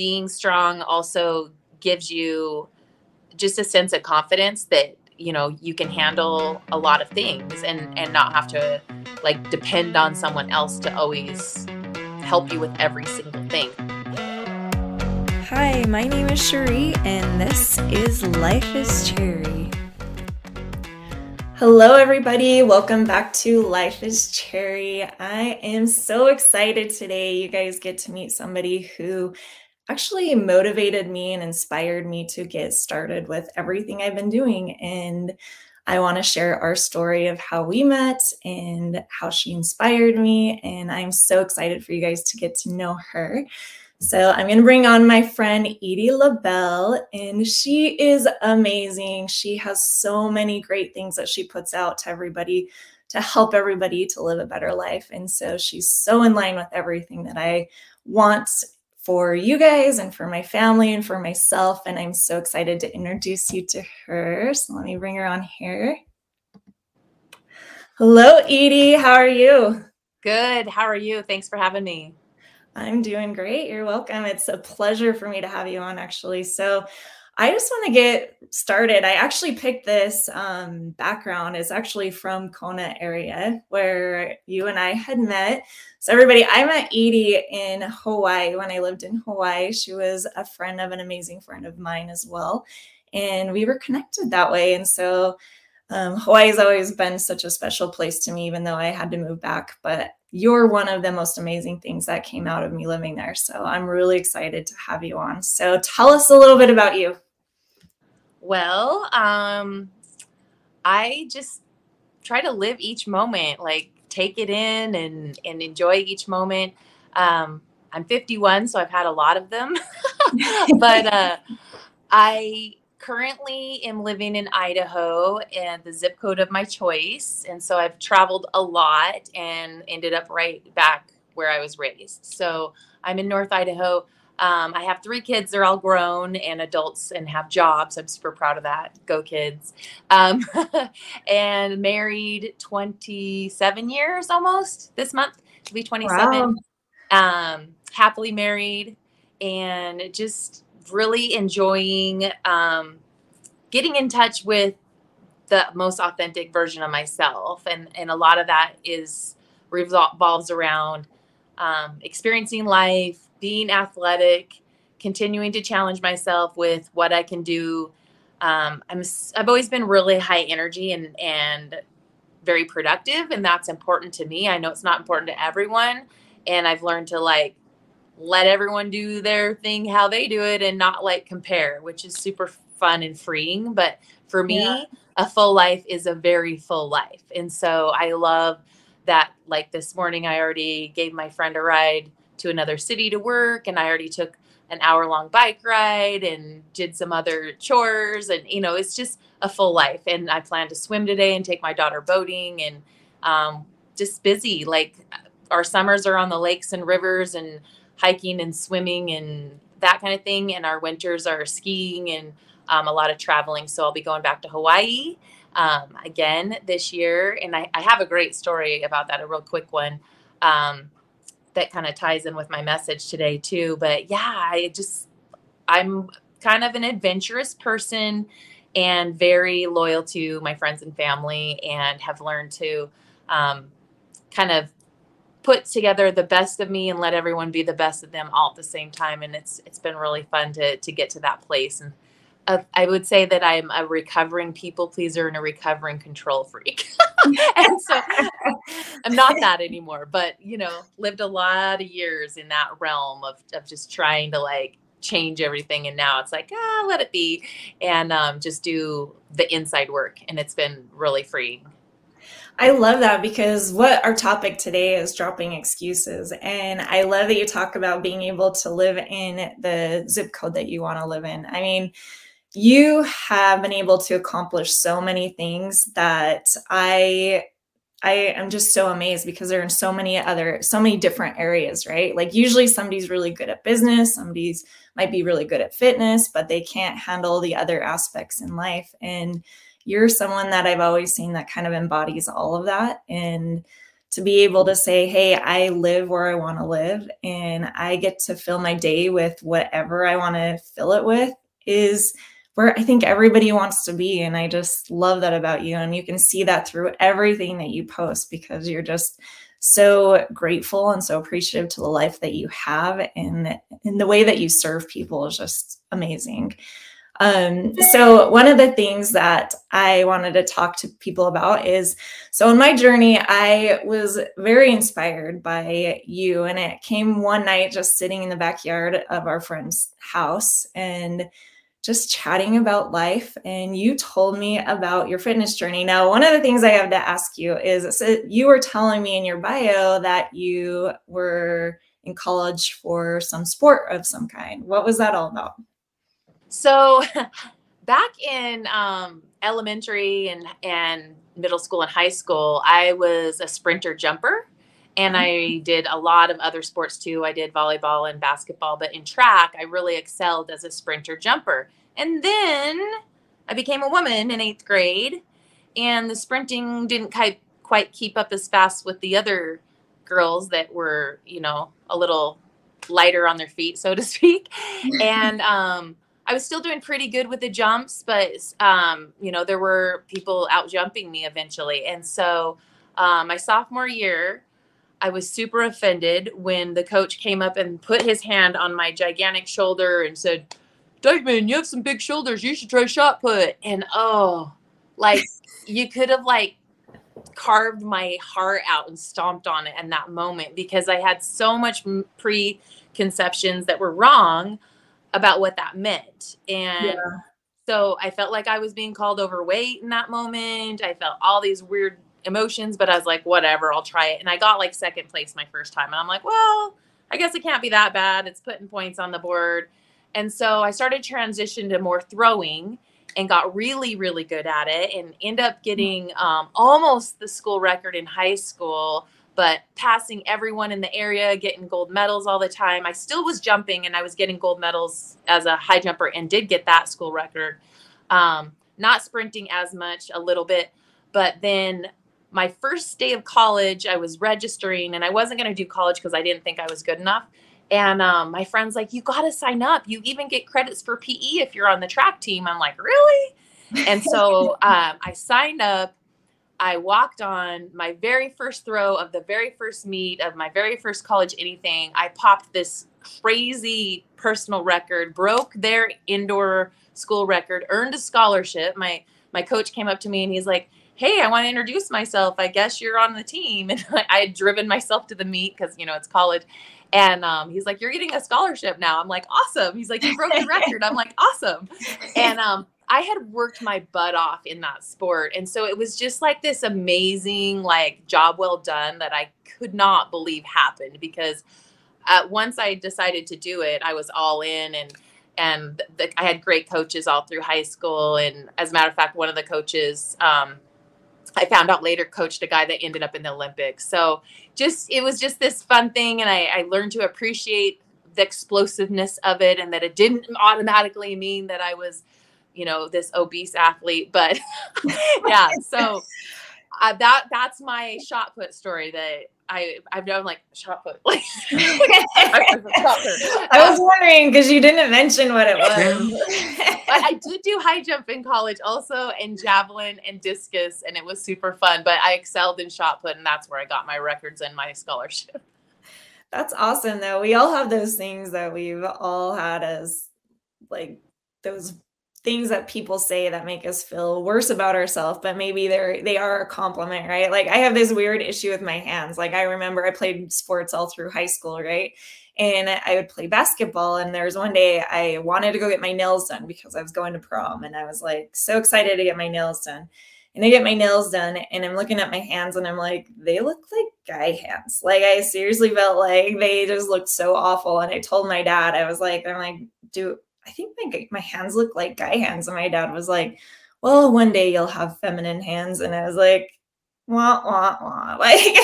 being strong also gives you just a sense of confidence that you know you can handle a lot of things and and not have to like depend on someone else to always help you with every single thing. Hi, my name is Cherie, and this is Life is Cherry. Hello, everybody. Welcome back to Life is Cherry. I am so excited today. You guys get to meet somebody who actually motivated me and inspired me to get started with everything I've been doing. And I want to share our story of how we met and how she inspired me. And I'm so excited for you guys to get to know her. So I'm going to bring on my friend Edie LaBelle, and she is amazing. She has so many great things that she puts out to everybody to help everybody to live a better life. And so she's so in line with everything that I want for you guys and for my family and for myself. And I'm so excited to introduce you to her. So let me bring her on here. Hello, Edie. How are you? Good. How are you? Thanks for having me. I'm doing great. You're welcome. It's a pleasure for me to have you on, actually. So, I just want to get started. I actually picked this um, background. It's actually from Kona area where you and I had met. So, everybody, I met Edie in Hawaii when I lived in Hawaii. She was a friend of an amazing friend of mine as well. And we were connected that way. And so, um, Hawaii's always been such a special place to me, even though I had to move back. But you're one of the most amazing things that came out of me living there. So I'm really excited to have you on. So tell us a little bit about you. Well, um, I just try to live each moment, like take it in and and enjoy each moment. Um, I'm 51, so I've had a lot of them, but uh, I currently am living in Idaho and the zip code of my choice. And so I've traveled a lot and ended up right back where I was raised. So I'm in North Idaho. Um, I have three kids. They're all grown and adults and have jobs. I'm super proud of that. Go kids. Um, and married 27 years almost this month. to be 27. Wow. Um, happily married and just really enjoying um, getting in touch with the most authentic version of myself, and and a lot of that is revolves around um, experiencing life, being athletic, continuing to challenge myself with what I can do. Um, I'm I've always been really high energy and and very productive, and that's important to me. I know it's not important to everyone, and I've learned to like let everyone do their thing how they do it and not like compare, which is super fun and freeing. But for me, yeah. a full life is a very full life. And so I love that. Like this morning, I already gave my friend a ride to another city to work, and I already took an hour long bike ride and did some other chores. And, you know, it's just a full life. And I plan to swim today and take my daughter boating and um, just busy. Like our summers are on the lakes and rivers and hiking and swimming and that kind of thing. And our winters are skiing and um, a lot of traveling. So I'll be going back to Hawaii um, again this year. And I, I, have a great story about that, a real quick one um, that kind of ties in with my message today, too. But yeah, I just, I'm kind of an adventurous person and very loyal to my friends and family and have learned to um, kind of put together the best of me and let everyone be the best of them all at the same time and it's it's been really fun to to get to that place and uh, I would say that I'm a recovering people pleaser and a recovering control freak. and so I'm not that anymore, but you know, lived a lot of years in that realm of, of just trying to like change everything. And now it's like, ah, let it be and um, just do the inside work. And it's been really freeing. I love that because what our topic today is dropping excuses. And I love that you talk about being able to live in the zip code that you want to live in. I mean, you have been able to accomplish so many things that I I am just so amazed because they're in so many other so many different areas, right? Like usually somebody's really good at business, somebody's might be really good at fitness, but they can't handle the other aspects in life. And you're someone that I've always seen that kind of embodies all of that. And to be able to say, hey, I live where I want to live and I get to fill my day with whatever I want to fill it with is where I think everybody wants to be. And I just love that about you. And you can see that through everything that you post because you're just so grateful and so appreciative to the life that you have and, and the way that you serve people is just amazing. Um, so one of the things that I wanted to talk to people about is so in my journey, I was very inspired by you, and it came one night just sitting in the backyard of our friend's house and just chatting about life. And you told me about your fitness journey. Now, one of the things I have to ask you is so you were telling me in your bio that you were in college for some sport of some kind. What was that all about? So back in um, elementary and, and middle school and high school, I was a sprinter jumper. And I mm-hmm. did a lot of other sports too. I did volleyball and basketball, but in track, I really excelled as a sprinter jumper. And then I became a woman in eighth grade, and the sprinting didn't quite, quite keep up as fast with the other girls that were, you know, a little lighter on their feet, so to speak. and um, I was still doing pretty good with the jumps, but um, you know, there were people out jumping me eventually. And so um, my sophomore year, I was super offended when the coach came up and put his hand on my gigantic shoulder and said, Dagman, you have some big shoulders. You should try shot put. And oh, like you could have like carved my heart out and stomped on it in that moment because I had so much preconceptions that were wrong about what that meant. And yeah. so I felt like I was being called overweight in that moment. I felt all these weird emotions, but I was like, whatever, I'll try it. And I got like second place my first time. And I'm like, well, I guess it can't be that bad. It's putting points on the board. And so I started transition to more throwing and got really, really good at it and end up getting um, almost the school record in high school but passing everyone in the area, getting gold medals all the time. I still was jumping and I was getting gold medals as a high jumper and did get that school record. Um, not sprinting as much, a little bit. But then my first day of college, I was registering and I wasn't going to do college because I didn't think I was good enough. And um, my friend's like, You got to sign up. You even get credits for PE if you're on the track team. I'm like, Really? And so um, I signed up I walked on my very first throw of the very first meet of my very first college anything. I popped this crazy personal record, broke their indoor school record, earned a scholarship. My my coach came up to me and he's like, "Hey, I want to introduce myself. I guess you're on the team." And I had driven myself to the meet because you know it's college. And um, he's like, "You're getting a scholarship now." I'm like, "Awesome!" He's like, "You broke the record." I'm like, "Awesome!" And um, I had worked my butt off in that sport. And so it was just like this amazing, like, job well done that I could not believe happened because uh, once I decided to do it, I was all in and and the, I had great coaches all through high school. And as a matter of fact, one of the coaches, um, I found out later, coached a guy that ended up in the Olympics. So just it was just this fun thing, and I, I learned to appreciate the explosiveness of it, and that it didn't automatically mean that I was you know this obese athlete but yeah so uh, that that's my shot put story that I I've known like shot put like I was wondering because you didn't mention what it was. but I did do high jump in college also and javelin and discus and it was super fun. But I excelled in shot put and that's where I got my records and my scholarship. That's awesome though. We all have those things that we've all had as like those things that people say that make us feel worse about ourselves but maybe they're they are a compliment right like i have this weird issue with my hands like i remember i played sports all through high school right and i would play basketball and there was one day i wanted to go get my nails done because i was going to prom and i was like so excited to get my nails done and I get my nails done and I'm looking at my hands and I'm like, they look like guy hands. Like I seriously felt like they just looked so awful. And I told my dad, I was like, I'm like, do I think my my hands look like guy hands. And my dad was like, well, one day you'll have feminine hands. And I was like, wah, wah, wah. Like,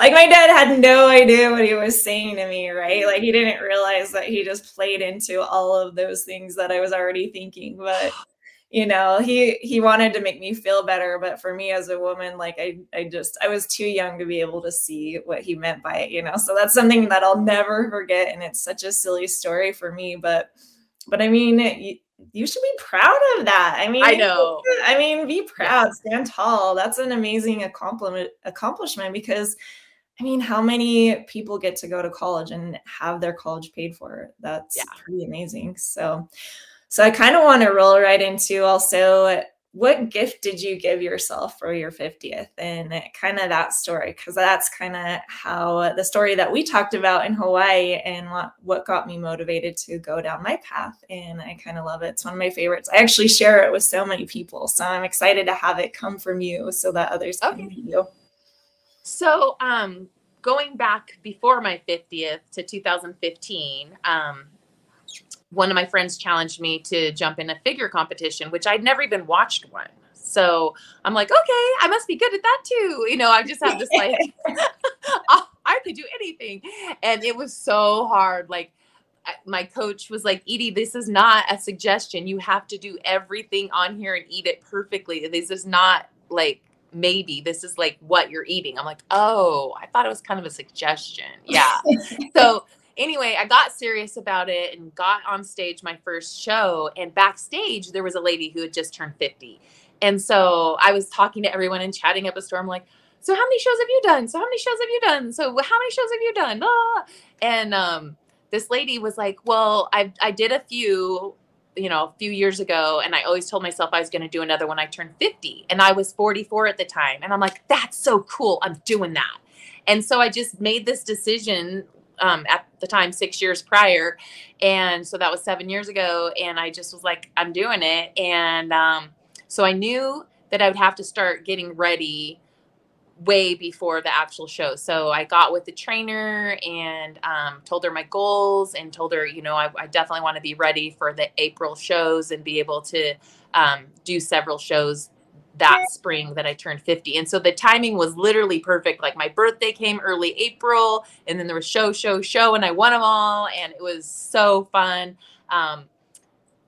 like my dad had no idea what he was saying to me, right? Like he didn't realize that he just played into all of those things that I was already thinking. But you know, he he wanted to make me feel better, but for me as a woman, like I I just I was too young to be able to see what he meant by it, you know. So that's something that I'll never forget and it's such a silly story for me, but but I mean, you, you should be proud of that. I mean, I know. I mean, be proud, stand tall. That's an amazing accomplishment accomplishment because I mean, how many people get to go to college and have their college paid for? That's yeah. pretty amazing. So, so I kind of want to roll right into also what gift did you give yourself for your 50th and kind of that story because that's kind of how the story that we talked about in hawaii and what, what got me motivated to go down my path and i kind of love it. It's one of my favorites. I actually share it with so many people so i'm excited to have it come from you so that others can okay. you. So um going back before my 50th to 2015 um one of my friends challenged me to jump in a figure competition, which I'd never even watched one. So I'm like, okay, I must be good at that too. You know, I just have this like, oh, I could do anything. And it was so hard. Like, my coach was like, Edie, this is not a suggestion. You have to do everything on here and eat it perfectly. This is not like maybe this is like what you're eating. I'm like, oh, I thought it was kind of a suggestion. Yeah. so anyway, I got serious about it and got on stage my first show. And backstage, there was a lady who had just turned 50. And so I was talking to everyone and chatting up a storm, like, so how many shows have you done? So how many shows have you done? So how many shows have you done? Ah. And um, this lady was like, well, I I did a few, you know, a few years ago, and I always told myself I was going to do another when I turned 50, and I was 44 at the time, and I'm like, that's so cool, I'm doing that. And so I just made this decision um, at the time six years prior. And so that was seven years ago and i just was like i'm doing it. And um, so i knew that i would have to start getting ready way before the actual show. So i got with the trainer and um, told her my goals and told her you know i, I definitely want to be ready for the april shows and be able to um, do several shows that spring that I turned 50. And so the timing was literally perfect. Like my birthday came early April, and then there was show, show, show, and I won them all. And it was so fun. Um,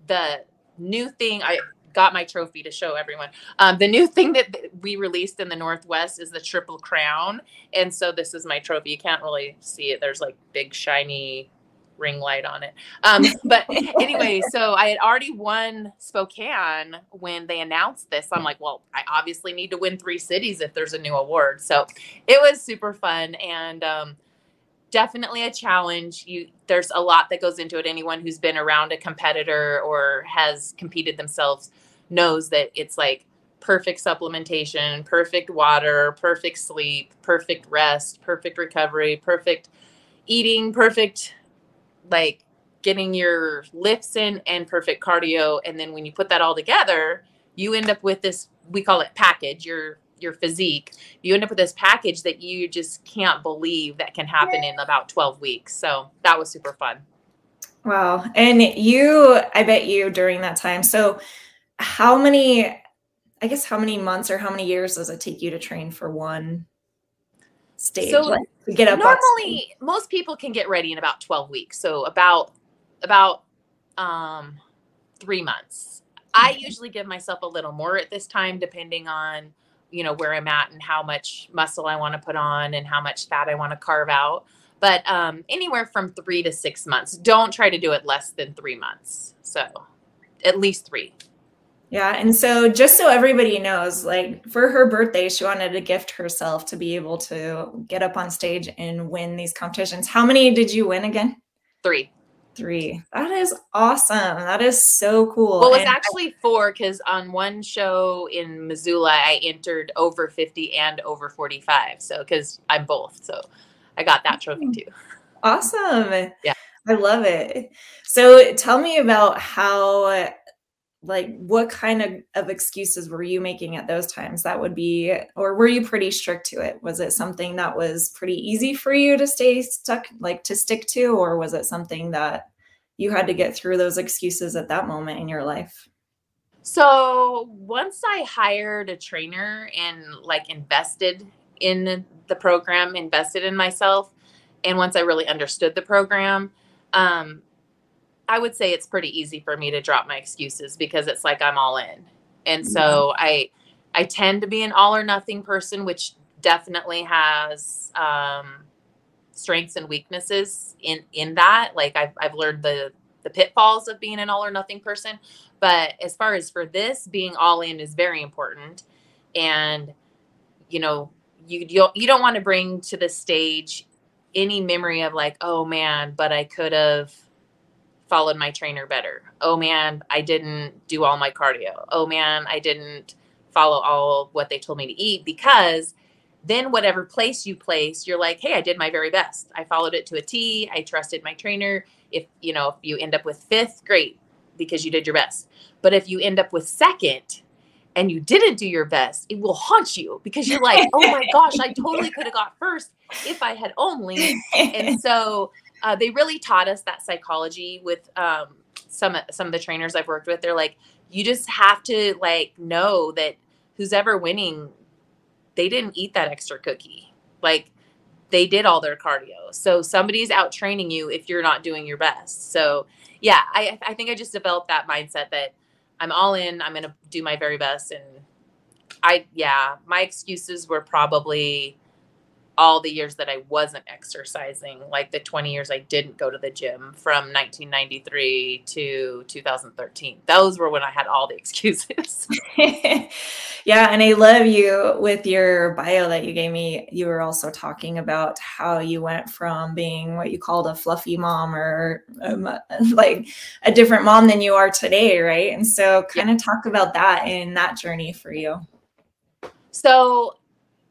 the new thing, I got my trophy to show everyone. Um, the new thing that we released in the Northwest is the Triple Crown. And so this is my trophy. You can't really see it. There's like big, shiny ring light on it. Um, but anyway, so I had already won Spokane when they announced this. I'm like, well, I obviously need to win three cities if there's a new award. So it was super fun and um, definitely a challenge. You there's a lot that goes into it. Anyone who's been around a competitor or has competed themselves knows that it's like perfect supplementation, perfect water, perfect sleep, perfect rest, perfect recovery, perfect eating, perfect like getting your lifts in and perfect cardio and then when you put that all together you end up with this we call it package your your physique. You end up with this package that you just can't believe that can happen in about 12 weeks. So that was super fun. Wow. And you i bet you during that time so how many i guess how many months or how many years does it take you to train for one stage so like, get up normally most people can get ready in about 12 weeks so about about um three months. I usually give myself a little more at this time depending on you know where i'm at and how much muscle i want to put on and how much fat i want to carve out. But um, anywhere from three to six months. Don't try to do it less than three months. So at least three yeah. And so, just so everybody knows, like for her birthday, she wanted to gift herself to be able to get up on stage and win these competitions. How many did you win again? Three. Three. That is awesome. That is so cool. Well, it's actually four because on one show in Missoula, I entered over 50 and over 45. So, because I'm both. So, I got that trophy hmm. too. Awesome. Yeah. I love it. So, tell me about how like what kind of, of excuses were you making at those times that would be or were you pretty strict to it? Was it something that was pretty easy for you to stay stuck like to stick to or was it something that you had to get through those excuses at that moment in your life? So once i hired a trainer and like invested in the program invested in myself and once i really understood the program um I would say it's pretty easy for me to drop my excuses because it's like I'm all in. And so. I I tend to be an all or nothing person, which definitely has um, strengths and weaknesses in in that. Like I've I've learned the the pitfalls of being an all or nothing person. But as far as for this, being all in is very important. And you know, you you you don't want to bring to the stage any memory of like, oh man, but I could have followed my trainer better. Oh man, I didn't do all my cardio. Oh man, I didn't follow all what they told me to eat because then whatever place you place, you're like, hey, I did my very best. I followed it to a T. I trusted my trainer. If you know, if you end up with fifth, great, because you did your best. But if you end up with second, and you didn't do your best, it will haunt you because you're like, oh my gosh, I totally could have got first if I had only. And so uh, they really taught us that psychology with um, some some of the trainers I've worked with. They're like, you just have to like know that who's ever winning, they didn't eat that extra cookie. Like they did all their cardio. So somebody's out training you if you're not doing your best. So yeah, I I think I just developed that mindset that I'm all in. I'm to do my very best. And I, yeah, my excuses were probably all the years that I wasn't exercising, like the 20 years I didn't go to the gym from 1993 to 2013. Those were when I had all the excuses. yeah. And I love you with your bio that you gave me. You were also talking about how you went from being what you called a fluffy mom or um, like a different mom than you are today. Right. And so, kind of yeah. talk about that in that journey for you. So,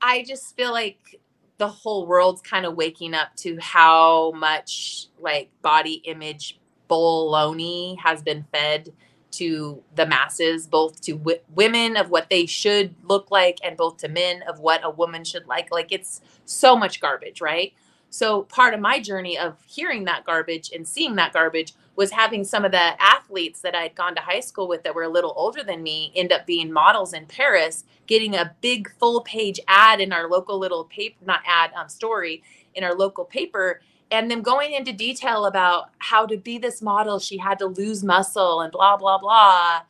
I just feel like the whole world's kind of waking up to how much like body image baloney has been fed to the masses, both to w- women of what they should look like, and both to men of what a woman should like. Like it's so much garbage, right? So part of my journey of hearing that garbage and seeing that garbage was having some of the athletes that I'd gone to high school with that were a little older than me end up being models in Paris, getting a big full page ad in our local little paper, not ad, um, story in our local paper. And them going into detail about how to be this model, she had to lose muscle and blah, blah, blah.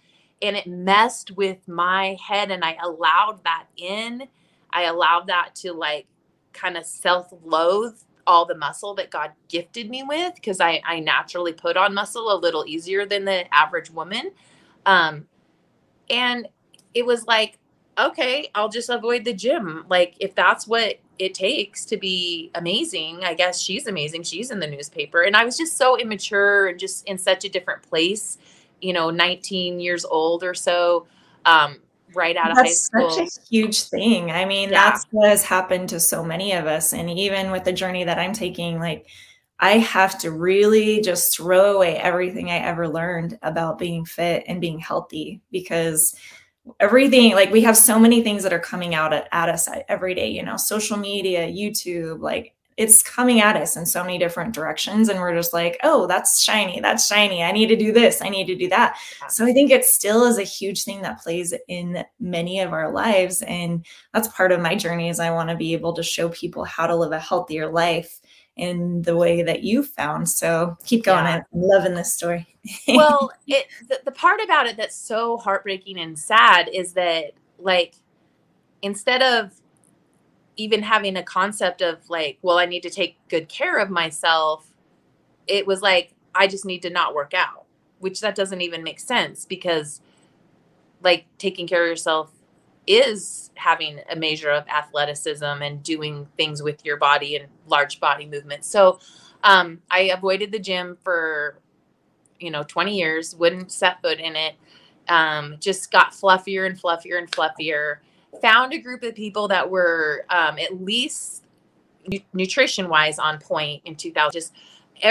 And it messed with my head. And I allowed that in. I allowed that to like kind of self loathe all the muscle that God gifted me with because I, I naturally put on muscle a little easier than the average woman. Um, and it was like, okay, I'll just avoid the gym. Like, if that's what it takes to be amazing, I guess she's amazing. She's in the newspaper. And I was just so immature and just in such a different place, you know, 19 years old or so. Um, right out that's of high school. Such a huge thing. I mean, yeah. that's what has happened to so many of us. And even with the journey that I'm taking, like I have to really just throw away everything I ever learned about being fit and being healthy because everything like we have so many things that are coming out at, at us every day you know social media youtube like it's coming at us in so many different directions and we're just like oh that's shiny that's shiny i need to do this i need to do that. So i think it still is a huge thing that plays in many of our lives and that's part of my journey is i want to be able to show people how to live a healthier life in the way that you found. So keep going yeah. i'm loving this story. Well it the, the part about it that's so heartbreaking and sad is that like instead of even having a concept of like, well, I need to take good care of myself, it was like, I just need to not work out, which that doesn't even make sense because like taking care of yourself is having a measure of athleticism and doing things with your body and large body movements. So um, I avoided the gym for, you know, 20 years, wouldn't set foot in it. Um, just got fluffier and fluffier and fluffier found a group of people that were um, at least nutrition wise on point in 2000 just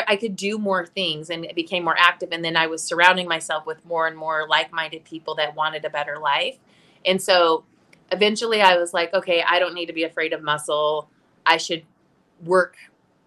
i could do more things and it became more active and then i was surrounding myself with more and more like-minded people that wanted a better life. And so eventually i was like okay i don't need to be afraid of muscle. I should work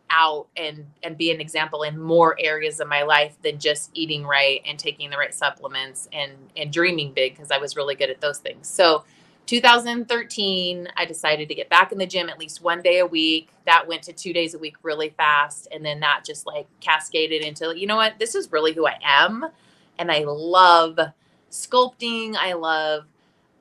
out and and be an example in more areas of my life than just eating right and taking the right supplements and and dreaming big because i was really good at those things. So 2013, I decided to get back in the gym at least one day a week. That went to two days a week really fast. And then that just like cascaded into, you know what, this is really who I am. And I love sculpting. I love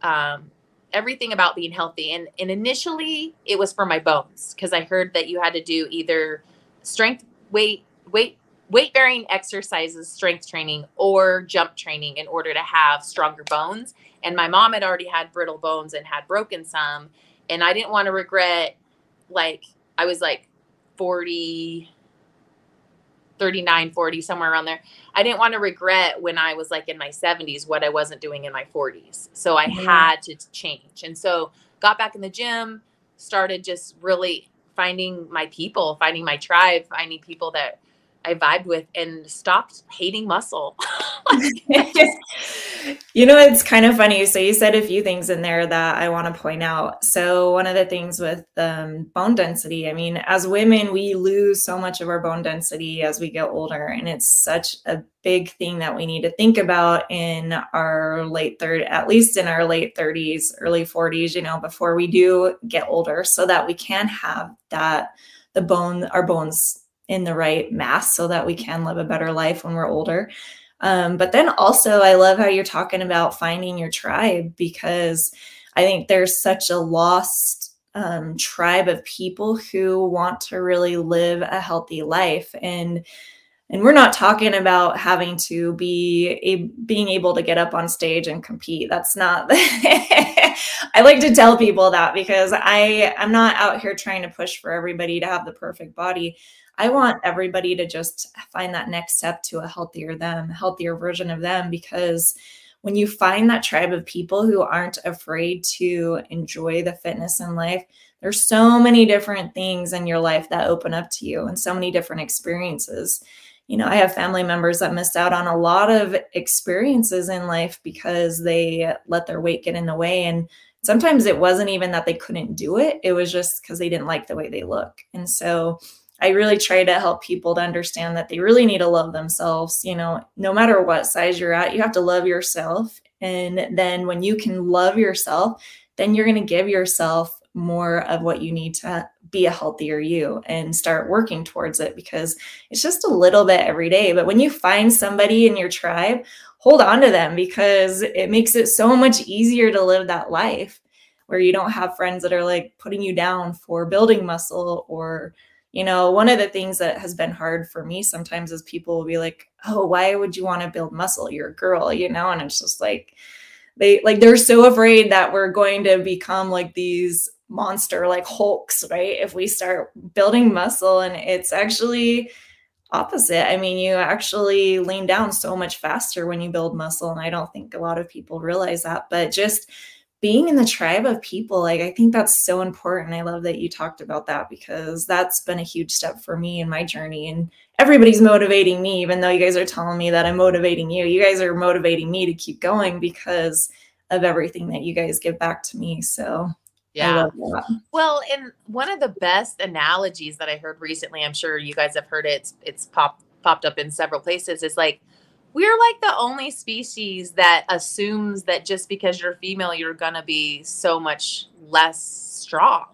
um, everything about being healthy. And, and initially, it was for my bones because I heard that you had to do either strength, weight, weight, weight bearing exercises, strength training, or jump training in order to have stronger bones. And my mom had already had brittle bones and had broken some. And I didn't want to regret, like, I was like 40, 39, 40, somewhere around there. I didn't want to regret when I was like in my 70s what I wasn't doing in my 40s. So I mm-hmm. had to change. And so got back in the gym, started just really finding my people, finding my tribe, finding people that I vibed with and stopped hating muscle. you know, it's kind of funny. So you said a few things in there that I want to point out. So one of the things with um, bone density, I mean, as women, we lose so much of our bone density as we get older, and it's such a big thing that we need to think about in our late third, at least in our late 30s, early 40s, you know, before we do get older, so that we can have that the bone, our bones in the right mass so that we can live a better life when we're older. Um, but then also, I love how you're talking about finding your tribe because I think there's such a lost um, tribe of people who want to really live a healthy life. And and we're not talking about having to be a, being able to get up on stage and compete. That's not i like to tell people that because i i'm not out here trying to push for everybody to have the perfect body I want everybody to just find that next step to a healthier them, healthier version of them because when you find that tribe of people who aren't afraid to enjoy the fitness in life, there's so many different things in your life that open up to you and so many different experiences. You know, I have family members that missed out on a lot of experiences in life because they let their weight get in the way. And sometimes it wasn't even that they couldn't do it, it was just because they didn't like the way they look. And so, I really try to help people to understand that they really need to love themselves. You know, no matter what size you're at, you have to love yourself. And then when you can love yourself, then you're going to give yourself more of what you need to be a healthier you and start working towards it because it's just a little bit every day. But when you find somebody in your tribe, hold on to them because it makes it so much easier to live that life where you don't have friends that are like putting you down for building muscle or you know, one of the things that has been hard for me sometimes is people will be like, "Oh, why would you want to build muscle? You're a girl," you know, and it's just like they like they're so afraid that we're going to become like these monster like hulks, right? If we start building muscle and it's actually opposite. I mean, you actually lean down so much faster when you build muscle and I don't think a lot of people realize that, but just being in the tribe of people, like I think that's so important. I love that you talked about that because that's been a huge step for me in my journey. And everybody's motivating me, even though you guys are telling me that I'm motivating you. You guys are motivating me to keep going because of everything that you guys give back to me. So yeah. Well, and one of the best analogies that I heard recently, I'm sure you guys have heard it, it's, it's popped popped up in several places, is like we're like the only species that assumes that just because you're female, you're gonna be so much less strong.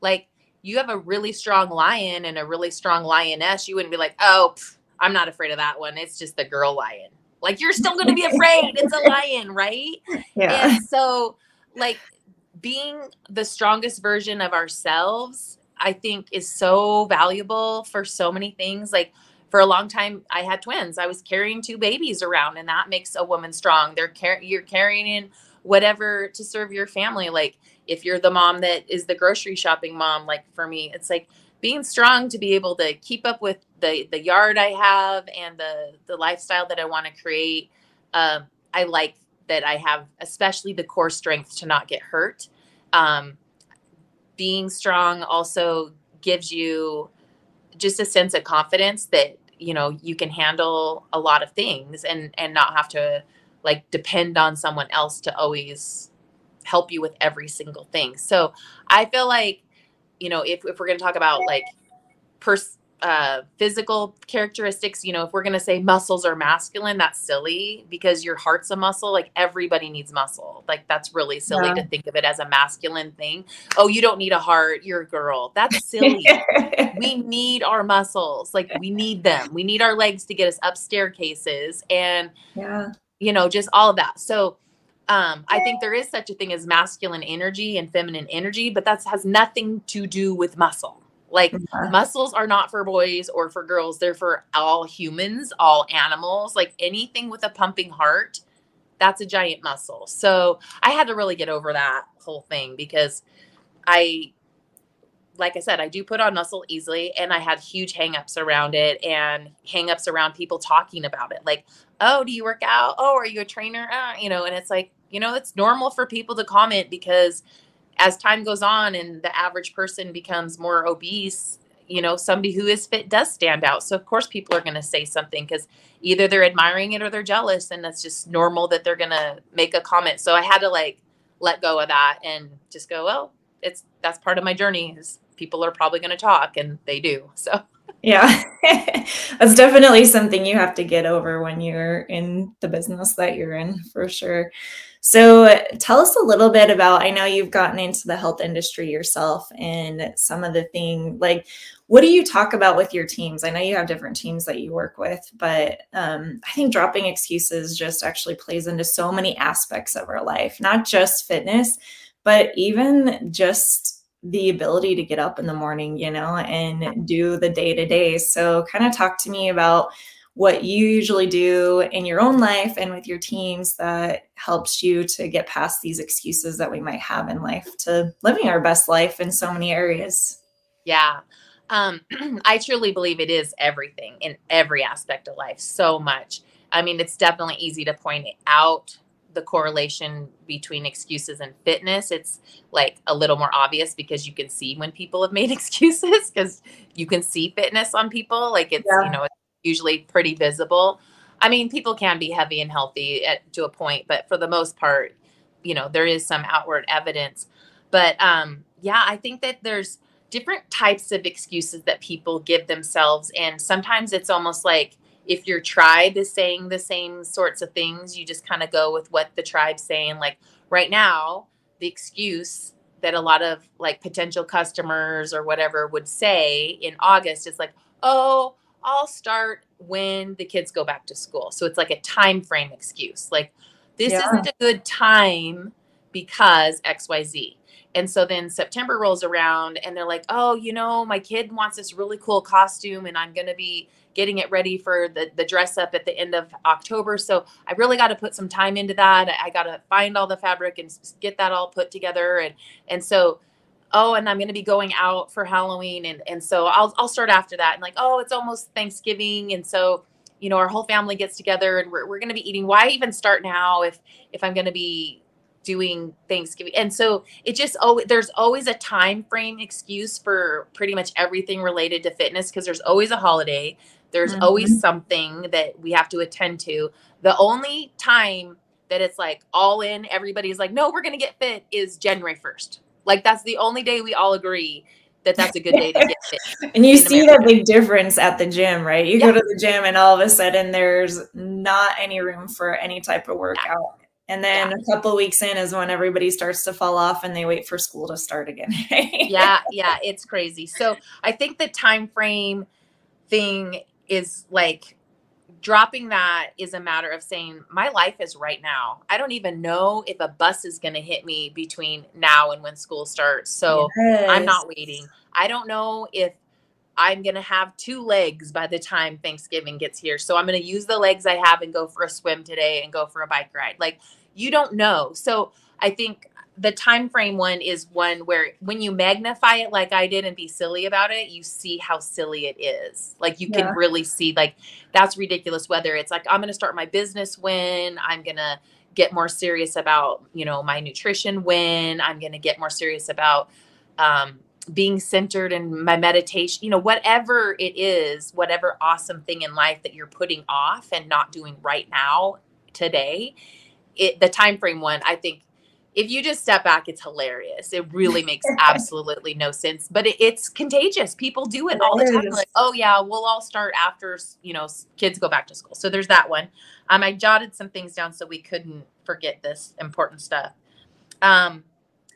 Like you have a really strong lion and a really strong lioness, you wouldn't be like, oh, pff, I'm not afraid of that one. It's just the girl lion. Like you're still gonna be afraid. it's a lion, right? Yeah. And so, like being the strongest version of ourselves, I think is so valuable for so many things. Like for a long time i had twins. I was carrying two babies around and that makes a woman strong. They're car- you're carrying in whatever to serve your family. Like if you're the mom that is the grocery shopping mom like for me it's like being strong to be able to keep up with the the yard i have and the the lifestyle that i want to create. Um, i like that i have especially the core strength to not get hurt. Um, being strong also gives you just a sense of confidence that you know you can handle a lot of things and and not have to like depend on someone else to always help you with every single thing. So i feel like you know if, if we're going to talk about like pers- uh, physical characteristics, you know, if we're going to say muscles are masculine, that's silly because your heart's a muscle. Like everybody needs muscle. Like that's really silly yeah. to think of it as a masculine thing. Oh, you don't need a heart. You're a girl. That's silly. we need our muscles. Like we need them. We need our legs to get us up staircases and, yeah. you know, just all of that. So, um, I think there is such a thing as masculine energy and feminine energy, but that has nothing to do with muscle like mm-hmm. muscles are not for boys or for girls. They're for all humans, all animals, like anything with a pumping heart. That's a giant muscle. So I had to really get over that whole thing because I, like I said, I do put on muscle easily and I had huge hangups around it and hangups around people talking about it. Like, oh, do you work out? Oh, are you a trainer? Uh, you know, and it's like, you know, it's normal for people to comment because as time goes on and the average person becomes more obese, you know, somebody who is fit does stand out. So of course people are going to say something because either they're admiring it or they're jealous, and that's just normal that they're going to make a comment. So I had to like let go of that and just go, well, it's that's part of my journey. Is people are probably going to talk, and they do. So. Yeah, that's definitely something you have to get over when you're in the business that you're in, for sure. So, tell us a little bit about. I know you've gotten into the health industry yourself, and some of the thing like what do you talk about with your teams? I know you have different teams that you work with, but um, I think dropping excuses just actually plays into so many aspects of our life, not just fitness, but even just the ability to get up in the morning, you know, and do the day to day. So, kind of talk to me about what you usually do in your own life and with your teams that helps you to get past these excuses that we might have in life to living our best life in so many areas. Yeah. Um, I truly believe it is everything in every aspect of life so much. I mean, it's definitely easy to point out the correlation between excuses and fitness. It's like a little more obvious because you can see when people have made excuses because you can see fitness on people. Like it's, yeah. you know, usually pretty visible. I mean, people can be heavy and healthy at, to a point, but for the most part, you know, there is some outward evidence. But um, yeah, I think that there's different types of excuses that people give themselves. And sometimes it's almost like if your tribe is saying the same sorts of things, you just kind of go with what the tribe's saying. Like right now, the excuse that a lot of like potential customers or whatever would say in August is like, oh, I'll start when the kids go back to school. So it's like a time frame excuse. Like this yeah. isn't a good time because XYZ. And so then September rolls around and they're like, "Oh, you know, my kid wants this really cool costume and I'm going to be getting it ready for the the dress up at the end of October. So I really got to put some time into that. I, I got to find all the fabric and get that all put together and and so oh and i'm going to be going out for halloween and and so i'll i'll start after that and like oh it's almost thanksgiving and so you know our whole family gets together and we're, we're going to be eating. Why even start now if if i'm going to be doing thanksgiving? And so it just oh there's always a time frame excuse for pretty much everything related to fitness because there's always a holiday. There's mm-hmm. always something that we have to attend to. The only time that it's like all in everybody's like no we're going to get fit is january 1st like that's the only day we all agree that that's a good day to get fit. and you see America. that big difference at the gym, right? You yeah. go to the gym and all of a sudden there's not any room for any type of workout. Yeah. And then yeah. a couple weeks in is when everybody starts to fall off and they wait for school to start again. yeah, yeah, it's crazy. So I think the time frame thing is like dropping that is a matter of saying my life is right now. I don't even know if a bus is going to hit me between now and when school starts. So yes. I'm not waiting. I don't know if I'm going to have two legs by the time Thanksgiving gets here. So I'm going to use the legs I have and go for a swim today and go for a bike ride. Like you don't know. So I think the time frame one is one where when you magnify it like I did and be silly about it, you see how silly it is. Like you yeah. can really see like that's ridiculous whether it's like I'm going to start my business when I'm going to get more serious about, you know, my nutrition when I'm going to get more serious about um being centered in my meditation, you know, whatever it is, whatever awesome thing in life that you're putting off and not doing right now today, it the time frame one I think if you just step back, it's hilarious. It really makes absolutely no sense, but it, it's contagious. People do it all the time. Like, oh yeah, we'll all start after you know kids go back to school. So there's that one. Um, I jotted some things down so we couldn't forget this important stuff. Um,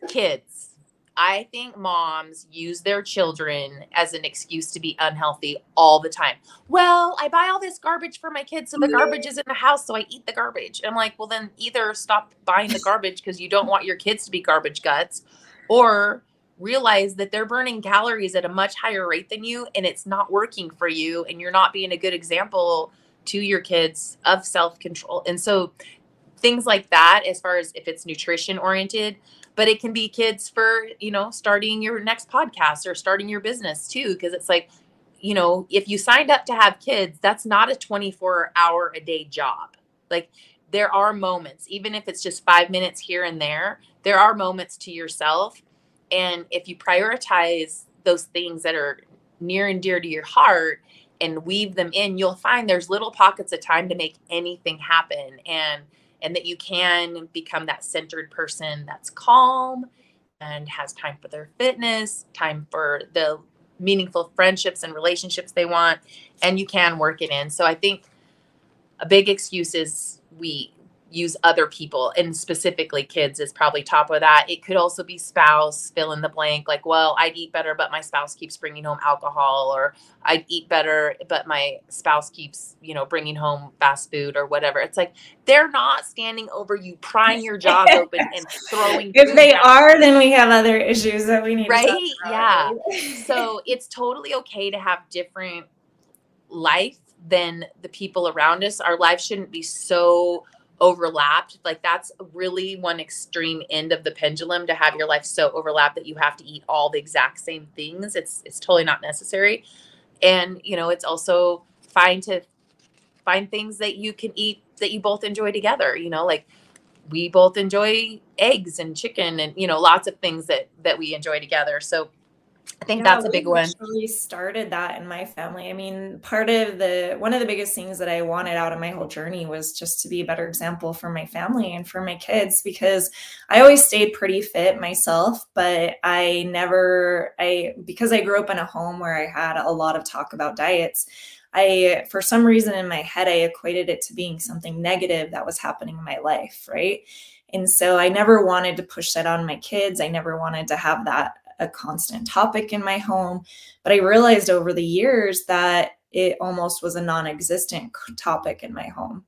kids I think moms use their children as an excuse to be unhealthy all the time. Well, I buy all this garbage for my kids, so the garbage is in the house, so I eat the garbage. I'm like, well, then either stop buying the garbage because you don't want your kids to be garbage guts, or realize that they're burning calories at a much higher rate than you and it's not working for you, and you're not being a good example to your kids of self control. And so, things like that, as far as if it's nutrition oriented, but it can be kids for you know starting your next podcast or starting your business too because it's like you know if you signed up to have kids that's not a 24 hour a day job. Like there are moments even if it's just 5 minutes here and there there are moments to yourself. And if you prioritize those things that are near and dear to your heart and weave them in you'll find there's little pockets of time to make anything happen. And and that you can become that centered person that's calm and has time for their fitness, time for the meaningful friendships and relationships they want, and you can work it in. So I think a big excuse is we use other people and specifically kids is probably top of that. It could also be spouse, fill in the blank, like, well, I'd eat better, but my spouse keeps bringing home alcohol, or I'd eat better, but my spouse keeps, you know, bringing home fast food or whatever. It's like they're not standing over you, prying your jaw open and throwing. if they are, then we have other issues that we need right? Yeah. so it's totally okay to have different life than the people around us. Our life shouldn't be so overlapped like that's really one extreme end of the pendulum to have your life so overlapped that you have to eat all the exact same things. It's it's totally not necessary. And you know it's also fine to find things that you can eat that you both enjoy together you know like we both enjoy eggs and chicken and you know lots of things that that we enjoy together. So I think yeah, that's a big one. We started that in my family. I mean, part of the one of the biggest things that I wanted out of my whole journey was just to be a better example for my family and for my kids because I always stayed pretty fit myself, but I never I because I grew up in a home where I had a lot of talk about diets. I, for some reason in my head, I equated it to being something negative that was happening in my life, right? And so I never wanted to push that on my kids. I never wanted to have that a constant topic in my home. But I realized over the years that it almost was a non existent topic in my home.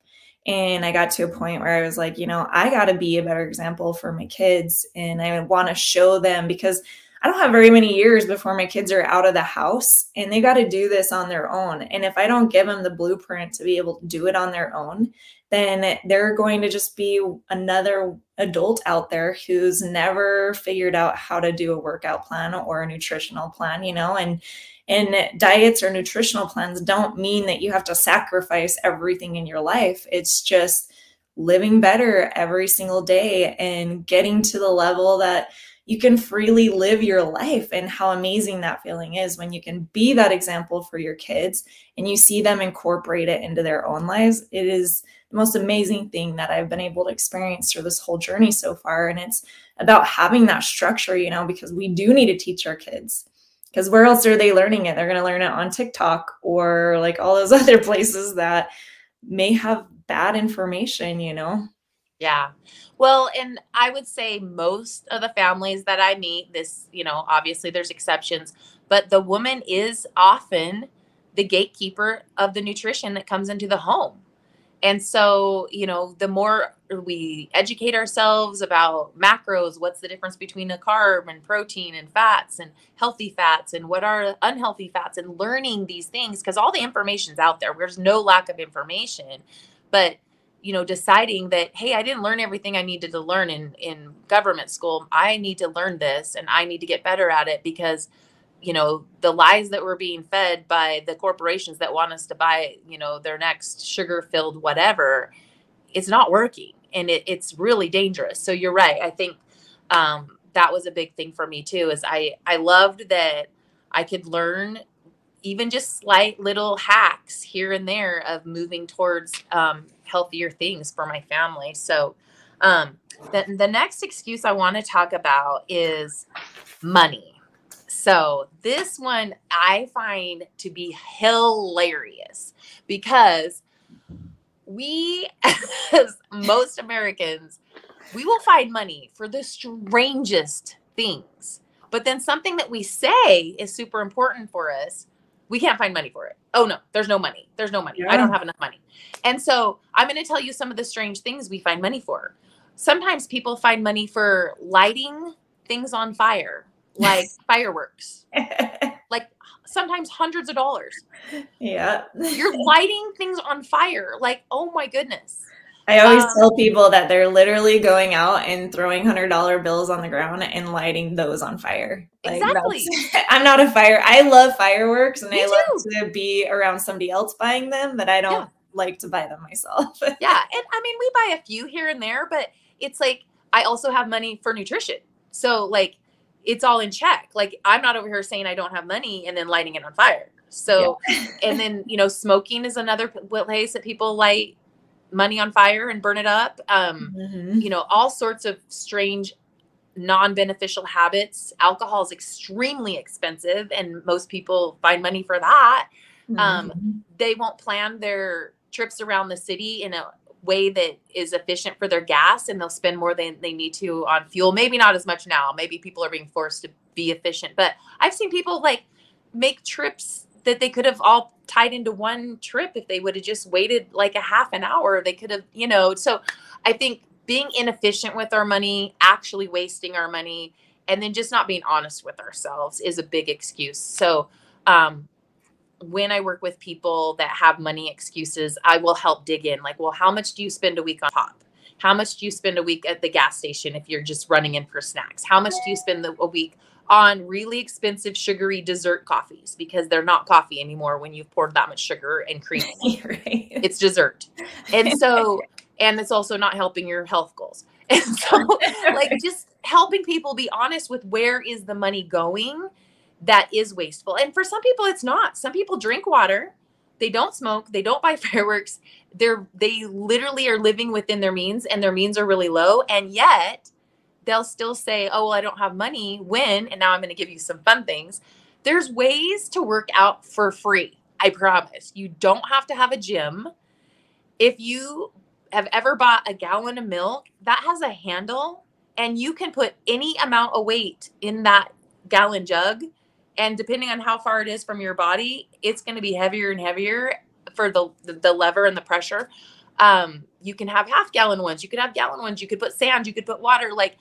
And I got to a point where I was like, you know, I got to be a better example for my kids. And I want to show them because I don't have very many years before my kids are out of the house and they got to do this on their own. And if I don't give them the blueprint to be able to do it on their own, then they're going to just be another adult out there who's never figured out how to do a workout plan or a nutritional plan, you know, and and diets or nutritional plans don't mean that you have to sacrifice everything in your life. It's just living better every single day and getting to the level that you can freely live your life and how amazing that feeling is when you can be that example for your kids and you see them incorporate it into their own lives. It is the most amazing thing that i've been able to experience through this whole journey so far. And it's about having that structure you know because we do need to teach our kids because where else are they learning it? They're going to learn it on tiktok or like all those other places that may have bad information you know yeah. Well, and I would say most of the families that I meet, this, you know, obviously there's exceptions, but the woman is often the gatekeeper of the nutrition that comes into the home. And so, you know, the more we educate ourselves about macros, what's the difference between a carb and protein and fats and healthy fats and what are unhealthy fats and learning these things, because all the information's out there. There's no lack of information. But you know deciding that hey i didn't learn everything i needed to learn in in government school. I need to learn this and i need to get better at it because you know the lies that were being fed by the corporations that want us to buy you know their next sugar filled whatever it's not working and it, it's really dangerous. So you're right. I think um, that was a big thing for me too is i i loved that i could learn even just slight little hacks here and there of moving towards um, healthier things for my family. So Um, the, the next excuse I want to talk about is money. So, this one I find to be hilarious because we, as most Americans, we will find money for the strangest things. But then something that we say is super important for us, we can't find money for it. Oh no, there's no money. There's no money. Yeah. I don't have enough money. And so I'm going to tell you some of the strange things we find money for. Sometimes people find money for lighting things on fire, like fireworks. like sometimes hundreds of dollars. Yeah. You're lighting things on fire. Like, oh my goodness. I always um, tell people that they're literally going out and throwing hundred dollar bills on the ground and lighting those on fire. Like, exactly. I'm not a fire. I love fireworks and Me I too. love to be around somebody else buying them, but I don't yeah. like to buy them myself. yeah, and I mean we buy a few here and there, but it's like I also have money for nutrition, so like it's all in check. Like I'm not over here saying I don't have money and then lighting it on fire. So, yeah. and then you know, smoking is another place that people light money on fire and burn it up. Um, mm-hmm. You know, all sorts of strange, non beneficial habits. Alcohol is extremely expensive, and most people find money for that. Um, mm-hmm. Um, they won't plan their trips around the city in a way that is efficient for their gas and they'll spend more than they need to on fuel. Maybe not as much now. Maybe people are being forced to be efficient, but I've seen people like make trips that they could have all tied into one trip if they would have just waited like a half an hour. They could have you know so i think being inefficient with our money actually wasting our money and then just not being honest with ourselves is a big excuse. So um when i work with people that have money excuses i will help dig in like well how much do you spend a week on pop how much do you spend a week at the gas station if you're just running in for snacks? How much do you spend a week on really expensive sugary dessert coffees because they're not coffee anymore when you've poured that much sugar and cream right. It's dessert. And so and it's also not helping your health goals. And so like just helping people be honest with where is the money going that is wasteful. And for some people it's not. Some people drink water, they don't smoke, they don't buy fireworks. They're they literally are living within their means and their means are really low and yet they'll still say, Oh, well, I don't have money. When? And now I'm going to give you some fun things. There's ways to work out for free. I promise. You don't have to have a gym. If you have ever bought a gallon of milk, that has a handle and you can put any amount of weight in that gallon jug. And depending on how far it is from your body, it's going to be heavier and heavier for the, the, lever and the pressure. Um, you can have half gallon ones, you could have gallon ones, you could put sand, you could put water. Like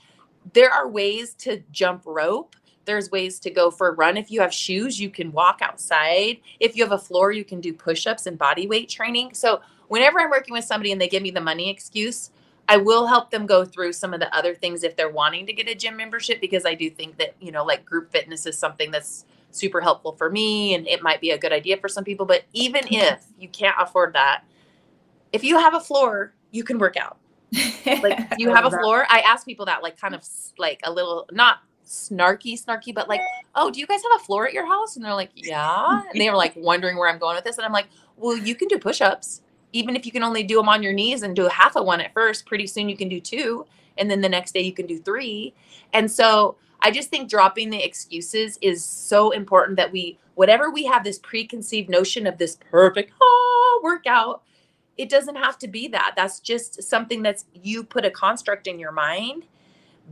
there are ways to jump rope. There's ways to go for a run. If you have shoes you can walk outside. If you have a floor you can do push-ups and body weight training. So whenever i'm working with somebody and they give me the money excuse i will help them go through some of the other things if they're wanting to get a gym membership because i do think that you know like group fitness is something that's super helpful for me and it might be a good idea for some people. But even mm-hmm. if you can't afford that if you have a floor you can work out like you have a floor? I ask people that like kind of like a little not snarky snarky but like oh do you guys have a floor at your house? And they're like yeah. And they were like wondering where i'm going with this and i'm like well you can do push-ups. Even if you can only do them on your knees and do a half of one at first pretty soon you can do two and then the next day you can do three. And so i just think dropping the excuses is so important that we whatever we have this preconceived notion of this perfect oh, workout it doesn't have to be that. That's just something that's you put a construct in your mind,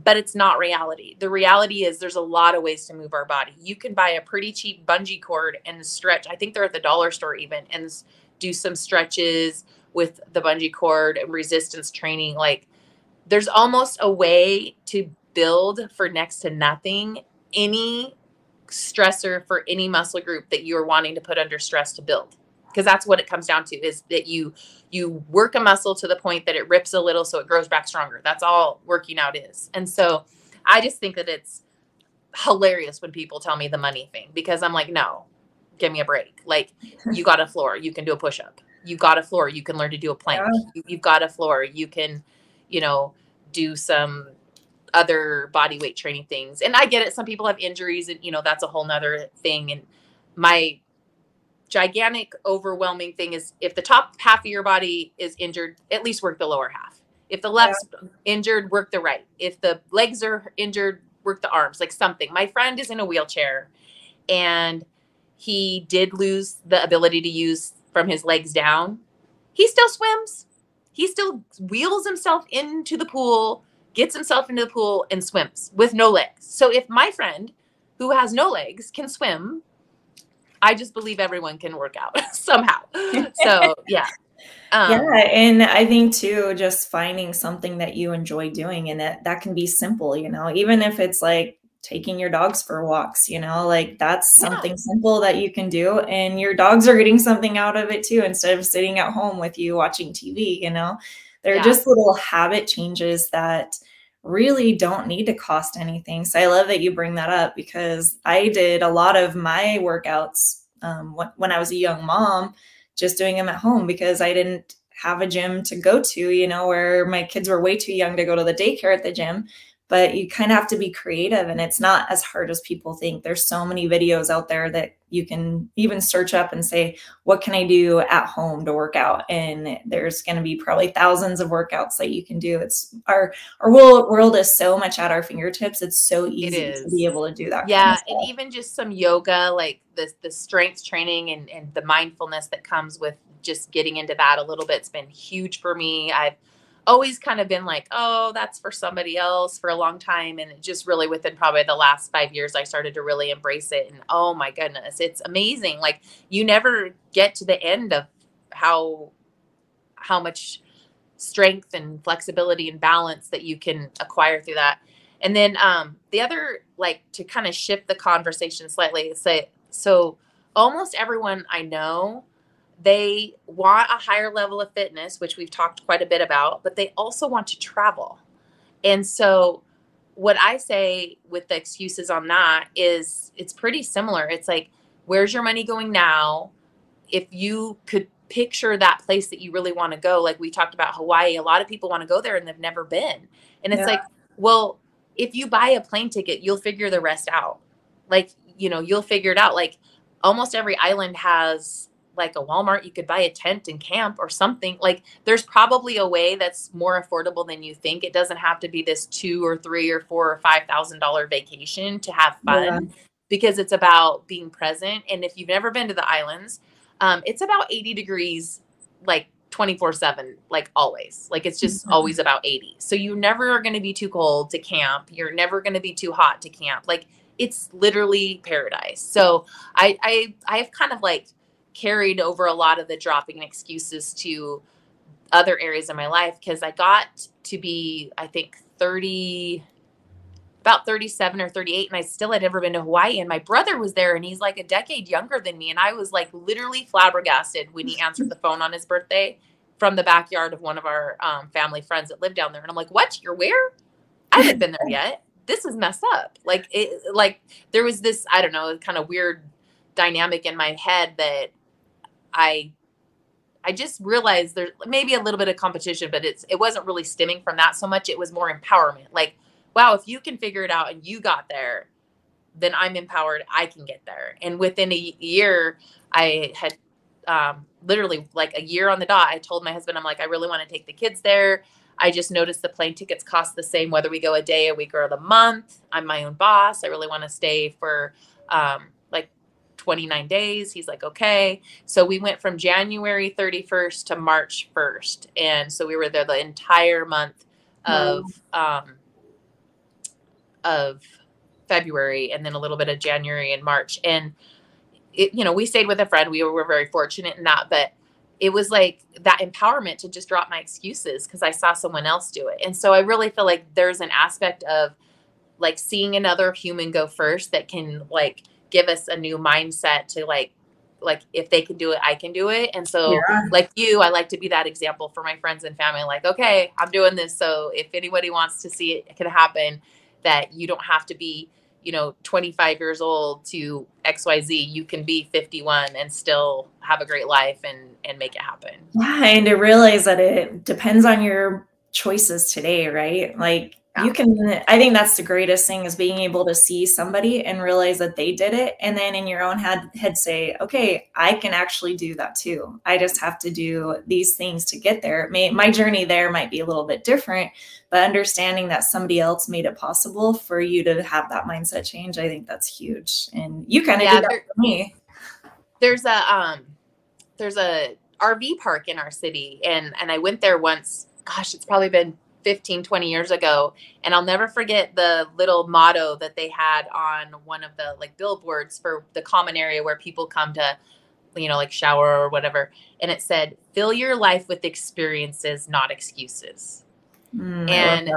but it's not reality. The reality is there's a lot of ways to move our body. You can buy a pretty cheap bungee cord and stretch. I think they're at the dollar store even and do some stretches with the bungee cord and resistance training. Like there's almost a way to build for next to nothing any stressor for any muscle group that you're wanting to put under stress to build because that's what it comes down to is that you you work a muscle to the point that it rips a little so it grows back stronger. That's all working out is. And so i just think that it's hilarious when people tell me the money thing because i'm like no give me a break. Like you got a floor you can do a push-up. You got a floor you can learn to do a plank. Yeah. you've got a floor you can you know do some other body weight training things. And i get it some people have injuries and you know that's a whole nother thing. And my gigantic, overwhelming thing is if the top half of your body is injured, at least work the lower half. If the left's yeah. injured, work the right. If the legs are injured, work the arms, like something. My friend is in a wheelchair and he did lose the ability to use from his legs down. He still swims. He still wheels himself into the pool, gets himself into the pool, and swims with no legs. So if my friend who has no legs can swim, I just believe everyone can work out somehow. So yeah. Um, yeah, and I think too, just finding something that you enjoy doing, and that that can be simple, you know, even if it's like taking your dogs for walks, you know, like that's yeah. something simple that you can do, and your dogs are getting something out of it too, instead of sitting at home with you watching TV, you know, they're yeah. just little habit changes that really don't need to cost anything. So I love that you bring that up because I did a lot of my workouts um, when I was a young mom just doing them at home because I didn't have a gym to go to, you know, where my kids were way too young to go to the daycare at the gym. But you kind of have to be creative and it's not as hard as people think. There's so many videos out there that you can even search up and say, what can I do at home to work out? And there's going to be probably thousands of workouts that you can do. It's our our world, world is so much at our fingertips. It's so easy to be able to do that. Yeah, kind of and even just some yoga, like the the strength training and and the mindfulness that comes with just getting into that a little bit. It's been huge for me. I've always kind of been like, oh, that's for somebody else for a long time. And just really within probably the last five years, I started to really embrace it. And oh my goodness, it's amazing. Like you never get to the end of how how much strength and flexibility and balance that you can acquire through that. And then um, the other, like to kind of shift the conversation slightly, say so almost everyone I know they want a higher level of fitness, which we've talked quite a bit about, but they also want to travel. And so, what I say with the excuses on that is it's pretty similar. It's like, where's your money going now? If you could picture that place that you really want to go, like we talked about Hawaii, a lot of people want to go there and they've never been. And it's yeah. like, well, if you buy a plane ticket, you'll figure the rest out. Like, you know, you'll figure it out. Like, almost every island has like a Walmart, you could buy a tent and camp or something. Like there's probably a way that's more affordable than you think. It doesn't have to be this two or three or four or five thousand dollar vacation to have fun yeah. because it's about being present. And if you've never been to the islands, um, it's about 80 degrees like 24 7 like always like it's just mm-hmm. always about 80 so you never are going to be too cold to camp you're never going to be too hot to camp like it's literally paradise so i i i've kind of like carried over a lot of the dropping excuses to other areas of my life because I got to be, I think, 30, about 37 or 38, and I still had never been to Hawaii. And my brother was there, and he's like a decade younger than me. And I was like literally flabbergasted when he answered the phone on his birthday from the backyard of one of our um, family friends that lived down there. And I'm like, what? You're where? I haven't been there yet. This is messed up. Like, it, like there was this, I don't know, kind of weird dynamic in my head that I I just realized there's maybe a little bit of competition, but it's it wasn't really stemming from that so much. It was more empowerment. Like, wow, if you can figure it out and you got there, then I'm empowered. I can get there. And within a year, I had um, literally like a year on the dot. I told my husband, I'm like, I really want to take the kids there. I just noticed the plane tickets cost the same whether we go a day, a week, or the month. I'm my own boss. I really want to stay for um, 29 days. He's like, okay. So we went from January 31st to March 1st. And so we were there the entire month of, um, of February and then a little bit of January and March. And it, you know, we stayed with a friend. We were very fortunate in that, but it was like that empowerment to just drop my excuses because I saw someone else do it. And so I really feel like there's an aspect of like seeing another human go first that can like give us a new mindset to like like if they can do it i can do it. And so yeah. like you i like to be that example for my friends and family like okay i'm doing this so if anybody wants to see it, it can happen that you don't have to be you know 25 years old to xyz you can be 51 and still have a great life and and make it happen. Yeah and to realize that it depends on your choices today right? Like yeah. you can i think that's the greatest thing is being able to see somebody and realize that they did it. And then in your own head head say okay i can actually do that too. I just have to do these things to get there. May, my journey there might be a little bit different but understanding that somebody else made it possible for you to have that mindset change i think that's huge. And you kind of yeah, did that there, for me. There's a um there's a rv park in our city and and i went there once. Gosh it's probably been 15 20 years ago and i'll never forget the little motto that they had on one of the like billboards for the common area where people come to you know like shower or whatever and it said fill your life with experiences not excuses. Mm, and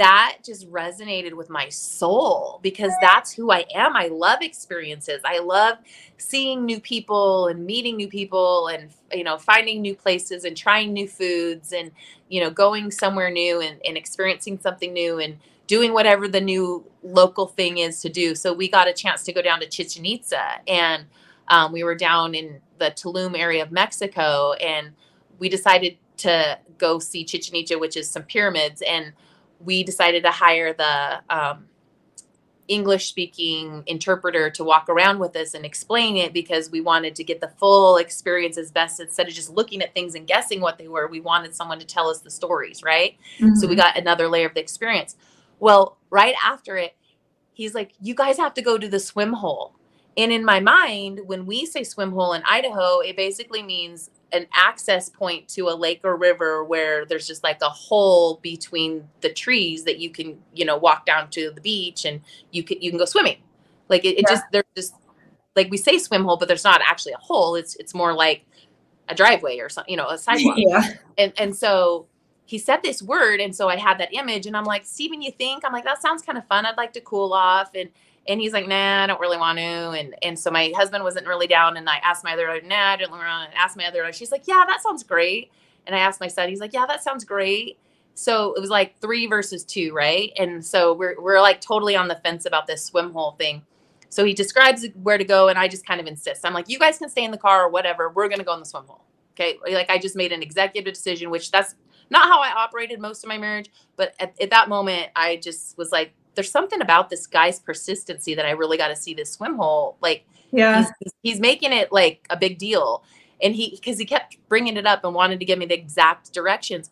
that. just resonated with my soul because that's who i am i love experiences i love seeing new people and meeting new people and you know finding new places and trying new foods and you know going somewhere new and, and experiencing something new and doing whatever the new local thing is to do so we got a chance to go down to chichen itza and um, we were down in the tulum area of mexico and we decided to go see chichen itza which is some pyramids and we decided to hire the um, English speaking interpreter to walk around with us and explain it because we wanted to get the full experience as best instead of just looking at things and guessing what they were. We wanted someone to tell us the stories, right? Mm-hmm. So we mm-hmm. got another layer of the experience. Well, right after it, he's like, You guys have to go to the swim hole. And in my mind, when we say swim hole in Idaho, it basically means an access point to a lake or river where there's just like a hole between the trees that you can you know walk down to the beach and you can you can go swimming. Like it, it yeah. just there's just like we say swim hole but there's not actually a hole. It's it's more like a driveway or something you know a sidewalk. Yeah. And and so he said this word and so i had that image and i'm like steven you think i'm like that sounds kind of fun. I'd like to cool off and and he's like, nah, I don't really want to. And and so my husband wasn't really down. And I asked my other daughter, nah, I didn't want to. And asked my other daughter, she's like, yeah, that sounds great. And I asked my son, he's like, yeah, that sounds great. So it was like three versus two, right? And so we're we're like totally on the fence about this swim hole thing. So he describes where to go, and I just kind of insist. I'm like, you guys can stay in the car or whatever. We're gonna go in the swim hole. Okay. Like I just made an executive decision, which that's not how I operated most of my marriage. But at, at that moment, I just was like, there's something about this guy's persistency that I really got to see this swim hole. Like, yeah, he's, he's, making it like a big deal. And he, because he kept bringing it up and wanted to give me the exact directions.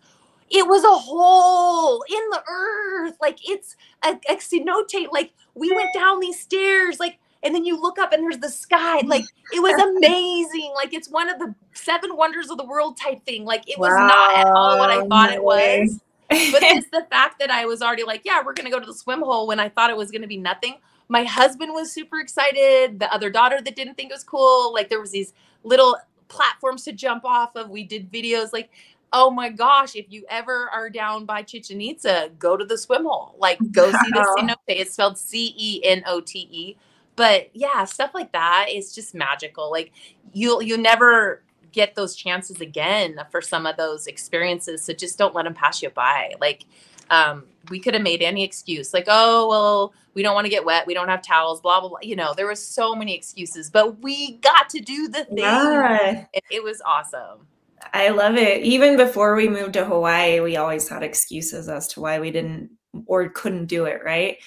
It was a hole in the earth. Like, it's a, a cenote. Like, we went down these stairs. Like, and then you look up and there's the sky. Like, it was amazing. Like, it's one of the seven wonders of the world type thing. Like, it was wow. not at all what I thought it was but it's the fact that I was already like, yeah, we're gonna go to the swim hole when I thought it was gonna be nothing. My husband was super excited. The other daughter that didn't think it was cool. Like there was these little platforms to jump off of. We did videos like, oh my gosh, if you ever are down by Chichen Itza, go to the swim hole. Like go see the cenote. It's spelled C E N O T E. But yeah, stuff like that is just magical. Like you'll you never get those chances again for some of those experiences. So just don't let them pass you by. Like, um, we could have made any excuse, like, oh, well, we don't want to get wet. We don't have towels, blah, blah, blah. You know, there was so many excuses, but we got to do the thing. Yeah. It, was awesome. I love it. Even before we moved to Hawaii, we always had excuses as to why we didn't or couldn't do it, right?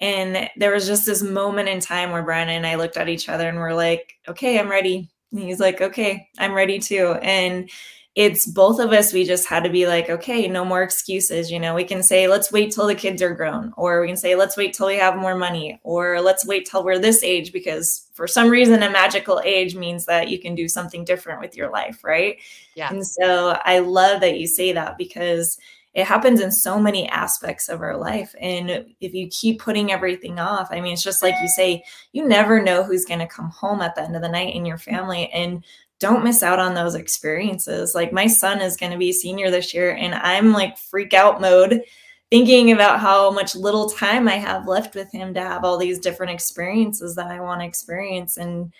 And there was just this moment in time where Brian and I looked at each other and we're like, okay, I'm ready. And he's like, okay, I'm ready too. And it's both of us, we just had to be like, okay, no more excuses. You know, we can say, let's wait till the kids are grown, or we can say, let's wait till we have more money, or let's wait till we're this age, because for some reason, a magical age means that you can do something different with your life, right? Yeah. And so I love that you say that because it happens in so many aspects of our life. And if you keep putting everything off, I mean, it's just like you say, you never know who's going to come home at the end of the night in your family. And don't miss out on those experiences. Like my son is going to be senior this year, and I'm like freak out mode thinking about how much little time I have left with him to have all these different experiences that I want to experience. And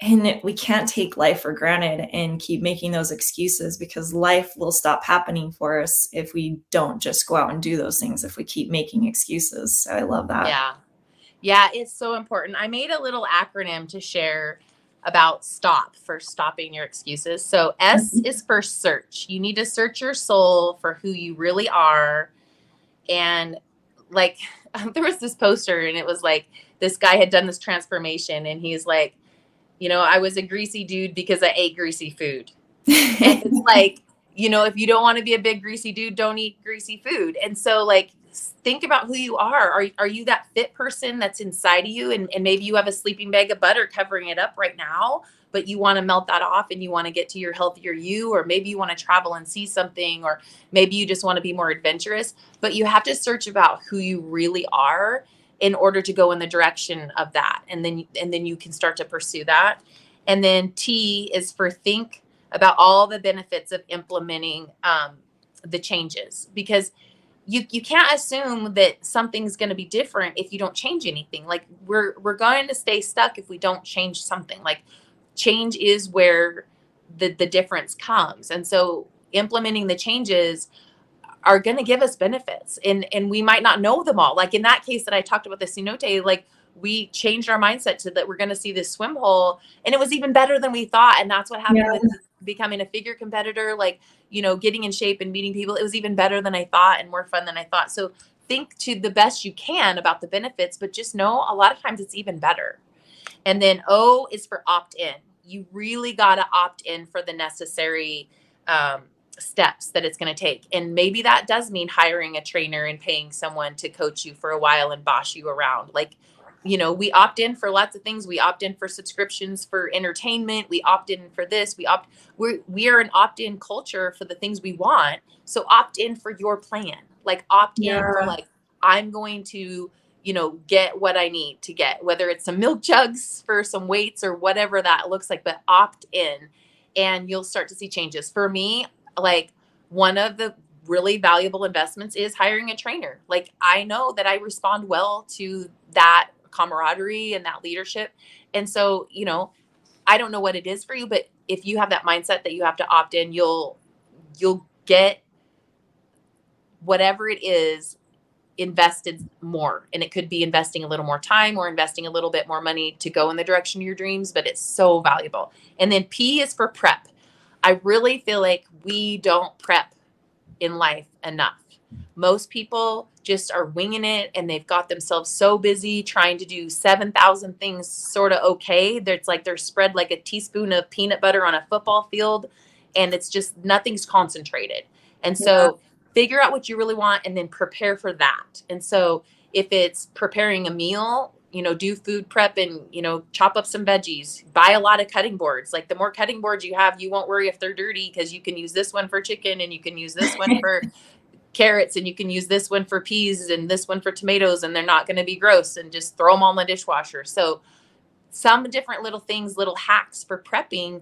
and we can't take life for granted and keep making those excuses because life will stop happening for us if we don't just go out and do those things if we keep making excuses. So i love that. Yeah. Yeah it's so important. I made a little acronym to share about stop for stopping your excuses. So s mm-hmm. is for search. You need to search your soul for who you really are. And like there was this poster and it was like this guy had done this transformation and he's like, you know, I was a greasy dude because I ate greasy food. it's like, you know, if you don't want to be a big greasy dude, don't eat greasy food. And so like think about who you are. Are, are you that fit person that's inside of you? And, and maybe you have a sleeping bag of butter covering it up right now, but you want to melt that off and you want to get to your healthier you, or maybe you want to travel and see something, or maybe you just want to be more adventurous. But you have to search about who you really are in order to go in the direction of that. And then and then you can start to pursue that. And then T is for think about all the benefits of implementing um, the changes because you you can't assume that something's going to be different if you don't change anything like we're we're going to stay stuck if we don't change something like change is where the the difference comes and so implementing the changes are going to give us benefits and and we might not know them all. Like in that case that i talked about the cenote like we changed our mindset to that we're going to see this swim hole and it was even better than we thought and that's what happened yeah. with becoming a figure competitor like you know getting in shape and meeting people. It was even better than i thought and more fun than i thought. So think to the best you can about the benefits but just know a lot of times it's even better. And then o is for opt in you really got to opt in for the necessary um, steps that it's going to take. And maybe that does mean hiring a trainer and paying someone to coach you for a while and boss you around. Like you know, we opt in for lots of things. We opt in for subscriptions for entertainment. We opt in for this. We opt we're we are an opt-in culture for the things we want. So opt in for your plan. Like opt yeah. in for like I'm going to, you know, get what I need to get, whether it's some milk jugs for some weights or whatever that looks like, but opt in and you'll start to see changes. For me, like one of the really valuable investments is hiring a trainer. Like I know that I respond well to that camaraderie and that leadership. And so, you know, I don't know what it is for you, but if you have that mindset that you have to opt in, you'll you'll get whatever it is invested more and it could be investing a little more time or investing a little bit more money to go in the direction of your dreams but it's so valuable and then p is for prep i really feel like we don't prep in life enough most people just are winging it and they've got themselves so busy trying to do 7,000 things sort of okay. It's like they're spread like a teaspoon of peanut butter on a football field and it's just nothing's concentrated. And so yeah. figure out what you really want and then prepare for that. And so if it's preparing a meal, you know, do food prep and, you know, chop up some veggies, buy a lot of cutting boards. Like the more cutting boards you have, you won't worry if they're dirty because you can use this one for chicken and you can use this one for carrots and you can use this one for peas and this one for tomatoes and they're not going to be gross and just throw them all in the dishwasher. So some different little things, little hacks for prepping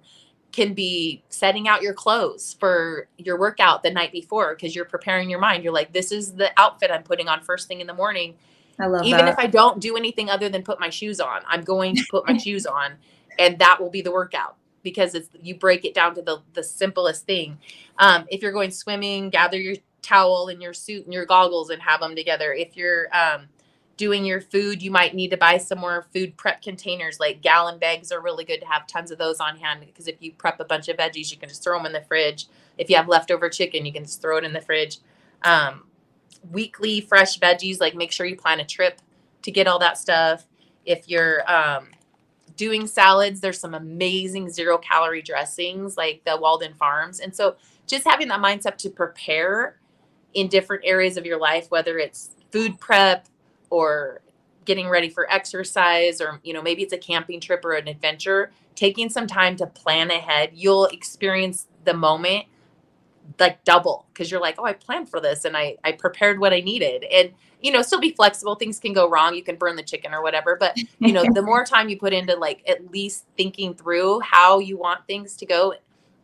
can be setting out your clothes for your workout the night before because you're preparing your mind. You're like, this is the outfit I'm putting on first thing in the morning. I love Even that. if I don't do anything other than put my shoes on, I'm going to put my shoes on and that will be the workout because it's you break it down to the the simplest thing. Um, if you're going swimming, gather your towel and your suit and your goggles and have them together. If you're um, doing your food, you might need to buy some more food prep containers. Like gallon bags are really good to have tons of those on hand because if you prep a bunch of veggies, you can just throw them in the fridge. If you have leftover chicken, you can just throw it in the fridge. Um, weekly fresh veggies, like make sure you plan a trip to get all that stuff. If you're um, doing salads, there's some amazing zero calorie dressings like the Walden Farms. And so just having that mindset to prepare in different areas of your life, whether it's food prep or getting ready for exercise or you know maybe it's a camping trip or an adventure taking some time to plan ahead you'll experience the moment like double because you're like oh i planned for this and i i prepared what i needed. And you know still be flexible things can go wrong you can burn the chicken or whatever but you know the more time you put into like at least thinking through how you want things to go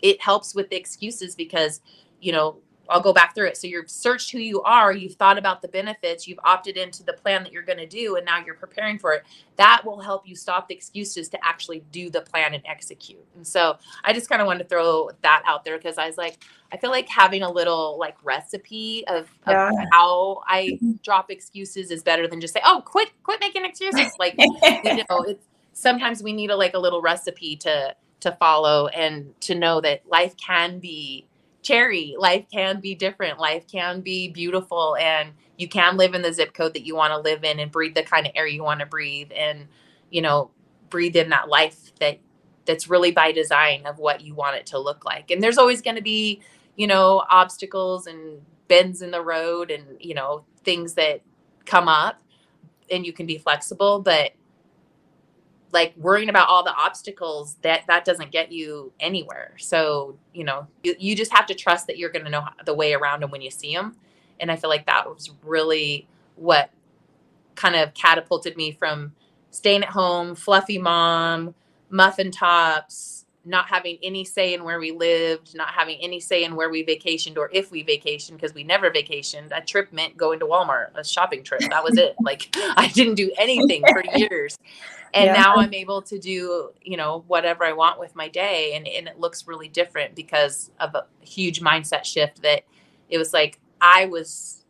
it helps with the excuses because you know I'll go back through it. So you've searched who you are, you've thought about the benefits, you've opted into the plan that you're going to do, and now you're preparing for it. That will help you stop the excuses to actually do the plan and execute. And so I just kind of wanted to throw that out there because I was like, I feel like having a little like recipe of, of yeah. how I mm-hmm. drop excuses is better than just say, oh, quit, quit making excuses. Like, you know, it's sometimes we need a like a little recipe to to follow and to know that life can be cherry. Life can be different. Life can be beautiful and you can live in the zip code that you want to live in and breathe the kind of air you want to breathe and you know, breathe in that life that that's really by design of what you want it to look like. And there's always going to be, you know, obstacles and bends in the road and, you know, things that come up and you can be flexible, but like worrying about all the obstacles that that doesn't get you anywhere. So you know you, you just have to trust that you're going to know the way around them when you see them and i feel like that was really what kind of catapulted me from staying at home fluffy mom muffin tops not having any say in where we lived, not having any say in where we vacationed or if we vacationed because we never vacationed. A trip meant going to Walmart, a shopping trip. That was it. like I didn't do anything for years. And yeah. now I'm able to do, you know, whatever I want with my day and and it looks really different because of a huge mindset shift that it was like I was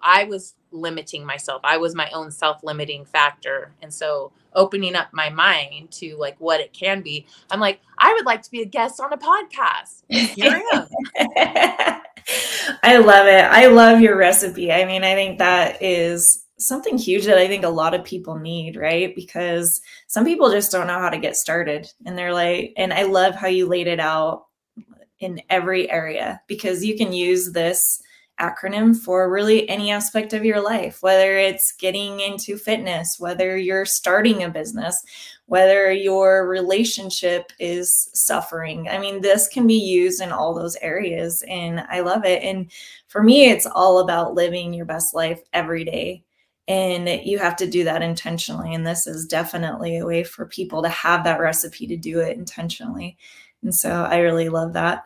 I was limiting myself. I was my own self-limiting factor. And so opening up my mind to like what it can be, I'm like, I would like to be a guest on a podcast. Here I am. I love it. I love your recipe. I mean, I think that is something huge that I think a lot of people need, right? Because some people just don't know how to get started. And they're like, and I love how you laid it out in every area because you can use this acronym for really any aspect of your life, whether it's getting into fitness, whether you're starting a business, whether your relationship is suffering. I mean, this can be used in all those areas, and I love it. And for me, it's all about living your best life every day. And you have to do that intentionally. And this is definitely a way for people to have that recipe to do it intentionally. And so I really love that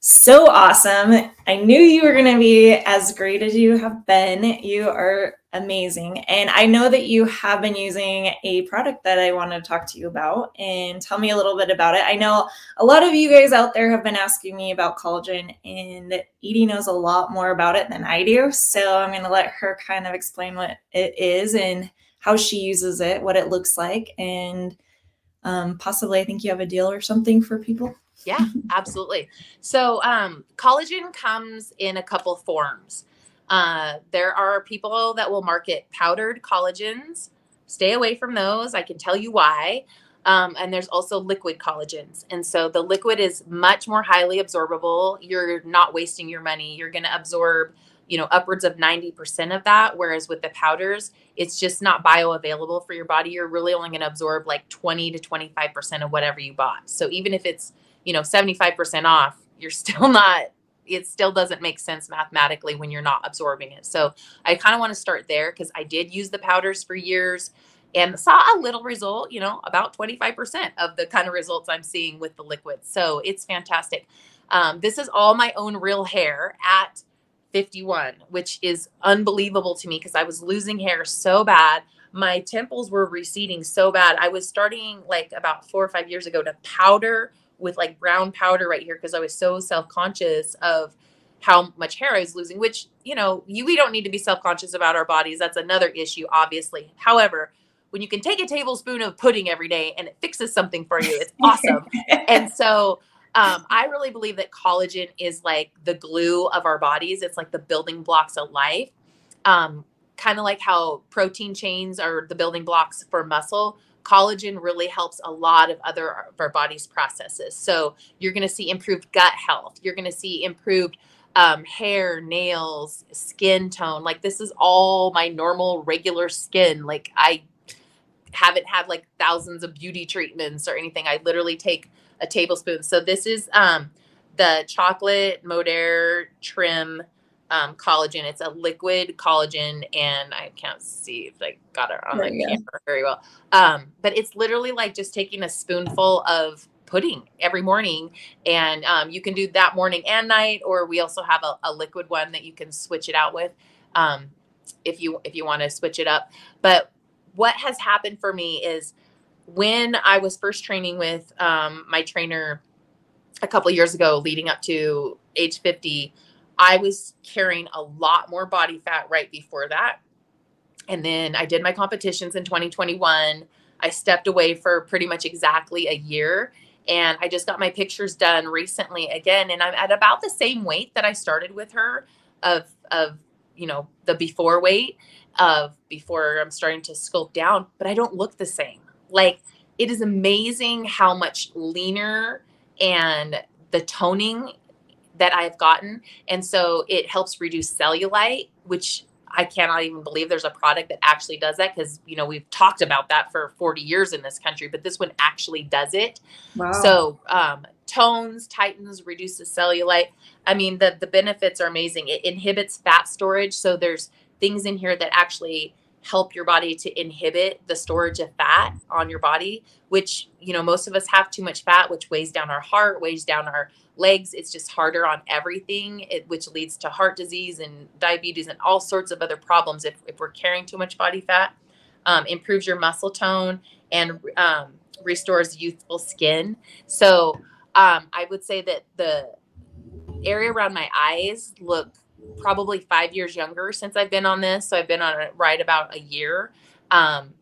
so awesome. I knew you were going to be as great as you have been. You are amazing. And I know that you have been using a product that I want to talk to you about and tell me a little bit about it. I know a lot of you guys out there have been asking me about collagen, and Edie knows a lot more about it than I do. So I'm going to let her kind of explain what it is and how she uses it, what it looks like, and um, possibly I think you have a deal or something for people. Yeah, absolutely. So um, collagen comes in a couple forms. Uh, there are people that will market powdered collagens. Stay away from those. I can tell you why. Um, and there's also liquid collagens. And so the liquid is much more highly absorbable. You're not wasting your money. You're going to absorb, you know, upwards of 90% of that. Whereas with the powders, it's just not bioavailable for your body. You're really only going to absorb like 20 to 25% of whatever you bought. So even if it's you know 75% off you're still not it still doesn't make sense mathematically when you're not absorbing it. So i kind of want to start there because i did use the powders for years and saw a little result you know about 25% of the kind of results i'm seeing with the liquids. So it's fantastic. Um, this is all my own real hair at 51 which is unbelievable to me because i was losing hair so bad. My temples were receding so bad. I was starting like about four or five years ago to powder with like brown powder right here because I was so self conscious of how much hair I was losing, which, you know, you, we don't need to be self conscious about our bodies. That's another issue, obviously. However, when you can take a tablespoon of pudding every day and it fixes something for you, it's awesome. and so, um, I really believe that collagen is like the glue of our bodies. It's like the building blocks of life. Um, kind of like how protein chains are the building blocks for muscle collagen really helps a lot of other of our body's processes. So you're going to see improved gut health. You're going to see improved um, hair, nails, skin tone. Like this is all my normal, regular skin. Like I haven't had like thousands of beauty treatments or anything. I literally take a tablespoon. So this is um, the chocolate Modere trim um, collagen. It's a liquid collagen, and I can't see if I got it on the camera very well. Um, but it's literally like just taking a spoonful of pudding every morning, and um, you can do that morning and night. Or we also have a, a liquid one that you can switch it out with um, if you if you want to switch it up. But what has happened for me is when I was first training with um, my trainer a couple years ago, leading up to age fifty I was carrying a lot more body fat right before that. And then I did my competitions in 2021. I stepped away for pretty much exactly a year. And I just got my pictures done recently again, and I'm at about the same weight that I started with her of of you know the before weight of before I'm starting to sculpt down, but I don't look the same. Like it is amazing how much leaner and the toning that I've gotten. And so it helps reduce cellulite, which I cannot even believe there's a product that actually does that because you know we've talked about that for 40 years in this country, but this one actually does it. Wow. So um, tones, tightens, reduces cellulite. I mean the the benefits are amazing. It inhibits fat storage, so there's things in here that actually help your body to inhibit the storage of fat on your body which you know most of us have too much fat which weighs down our heart weighs down our legs. It's just harder on everything it, which leads to heart disease and diabetes and all sorts of other problems if, if we're carrying too much body fat. Um, improves your muscle tone and um, restores youthful skin. So um, i would say that the area around my eyes look probably five years younger since I've been on this. So I've been on it right about a year. Um,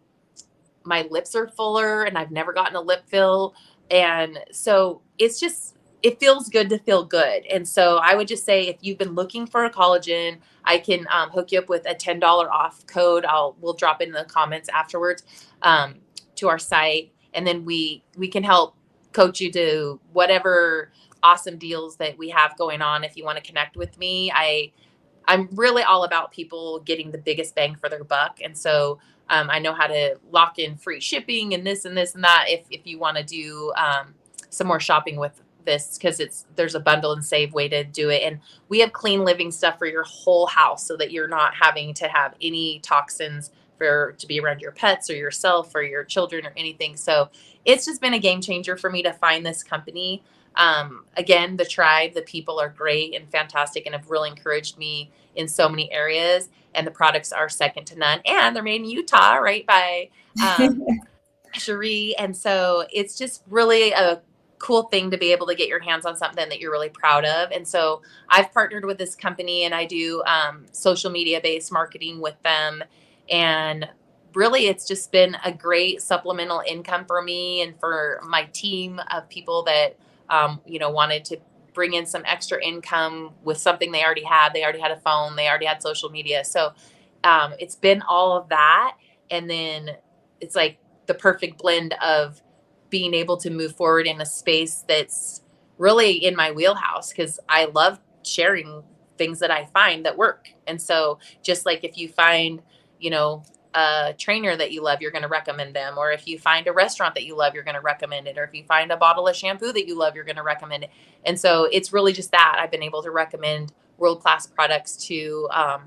my lips are fuller and I've never gotten a lip fill. And so it's just, it feels good to feel good. And so I would just say if you've been looking for a collagen, I can um, hook you up with a $10 off code. I'll, we'll drop in the comments afterwards um, to our site. And then we, we can help coach you to whatever awesome deals that we have going on if you want to connect with me. I I'm really all about people getting the biggest bang for their buck. And so um, I know how to lock in free shipping and this and this and that if, if you want to do um, some more shopping with this because it's there's a bundle and save way to do it and we have clean living stuff for your whole house so that you're not having to have any toxins for to be around your pets or yourself or your children or anything so it's just been a game changer for me to find this company um, again, the tribe, the people are great and fantastic and have really encouraged me in so many areas. And the products are second to none. And they're made in Utah, right by um, Cherie. And so it's just really a cool thing to be able to get your hands on something that you're really proud of. And so I've partnered with this company and I do um, social media based marketing with them. And really, it's just been a great supplemental income for me and for my team of people that um, you know, wanted to bring in some extra income with something they already had. They already had a phone, they already had social media. So um, it's been all of that. And then it's like the perfect blend of being able to move forward in a space that's really in my wheelhouse because I love sharing things that I find that work. And so just like if you find, you know, a trainer that you love, you're going to recommend them. Or if you find a restaurant that you love, you're going to recommend it. Or if you find a bottle of shampoo that you love, you're going to recommend it. And so it's really just that I've been able to recommend world class products to um,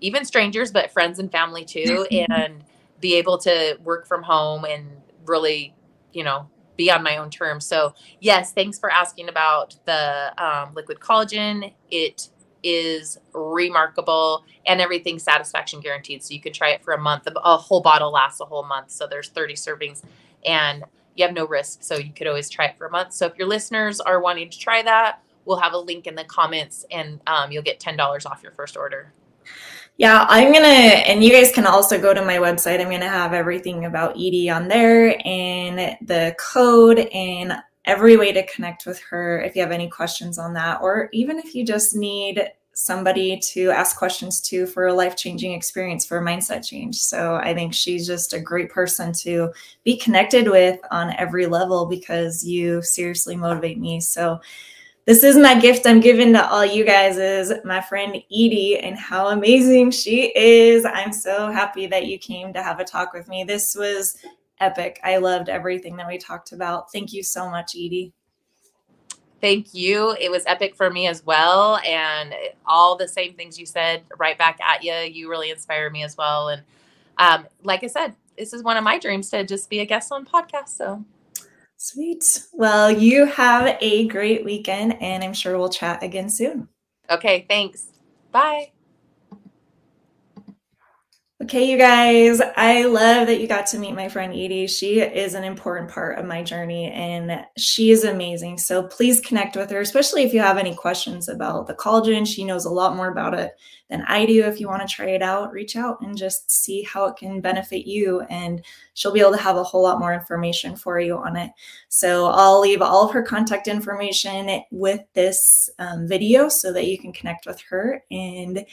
even strangers, but friends and family too, and be able to work from home and really, you know, be on my own terms. So, yes, thanks for asking about the um, liquid collagen. It is remarkable and everything satisfaction guaranteed. So you could try it for a month. A whole bottle lasts a whole month. So there's 30 servings and you have no risk. So you could always try it for a month. So if your listeners are wanting to try that, we'll have a link in the comments and um, you'll get $10 off your first order. Yeah, I'm gonna, and you guys can also go to my website. I'm gonna have everything about Edie on there and the code and every way to connect with her if you have any questions on that, or even if you just need somebody to ask questions to for a life changing experience for a mindset change. So I think she's just a great person to be connected with on every level because you seriously motivate me. So this is my gift I'm giving to all you guys is my friend Edie and how amazing she is. I'm so happy that you came to have a talk with me. This was epic. I loved everything that we talked about. Thank you so much, Edie. Thank you. It was epic for me as well. And all the same things you said right back at you. You really inspire me as well. And um, like I said, this is one of my dreams to just be a guest on podcast. So sweet. Well, you have a great weekend, and I'm sure we'll chat again soon. Okay. Thanks. Bye. Okay, you guys, I love that you got to meet my friend Edie. She is an important part of my journey and she is amazing. So please connect with her, especially if you have any questions about the collagen. She knows a lot more about it than I do. If you want to try it out, reach out and just see how it can benefit you. And she'll be able to have a whole lot more information for you on it. So I'll leave all of her contact information with this um, video so that you can connect with her and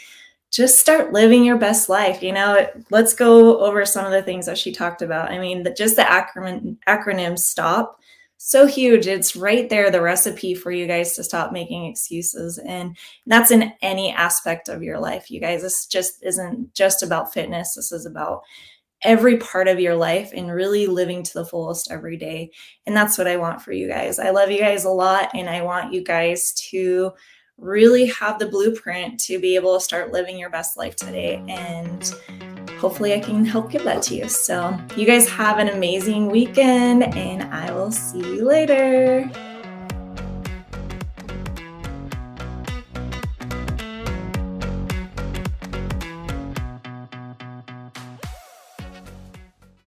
just start living your best life. You know, let's go over some of the things that she talked about. I mean, the, just the acronym acronym STOP, so huge. It's right there, the recipe for you guys to stop making excuses. And that's in any aspect of your life, you guys. This just isn't just about fitness. This is about every part of your life and really living to the fullest every day. And that's what I want for you guys. I love you guys a lot. And I want you guys to really have the blueprint to be able to start living your best life today. And hopefully, I can help give that to you. So, you guys have an amazing weekend, and I will see you later.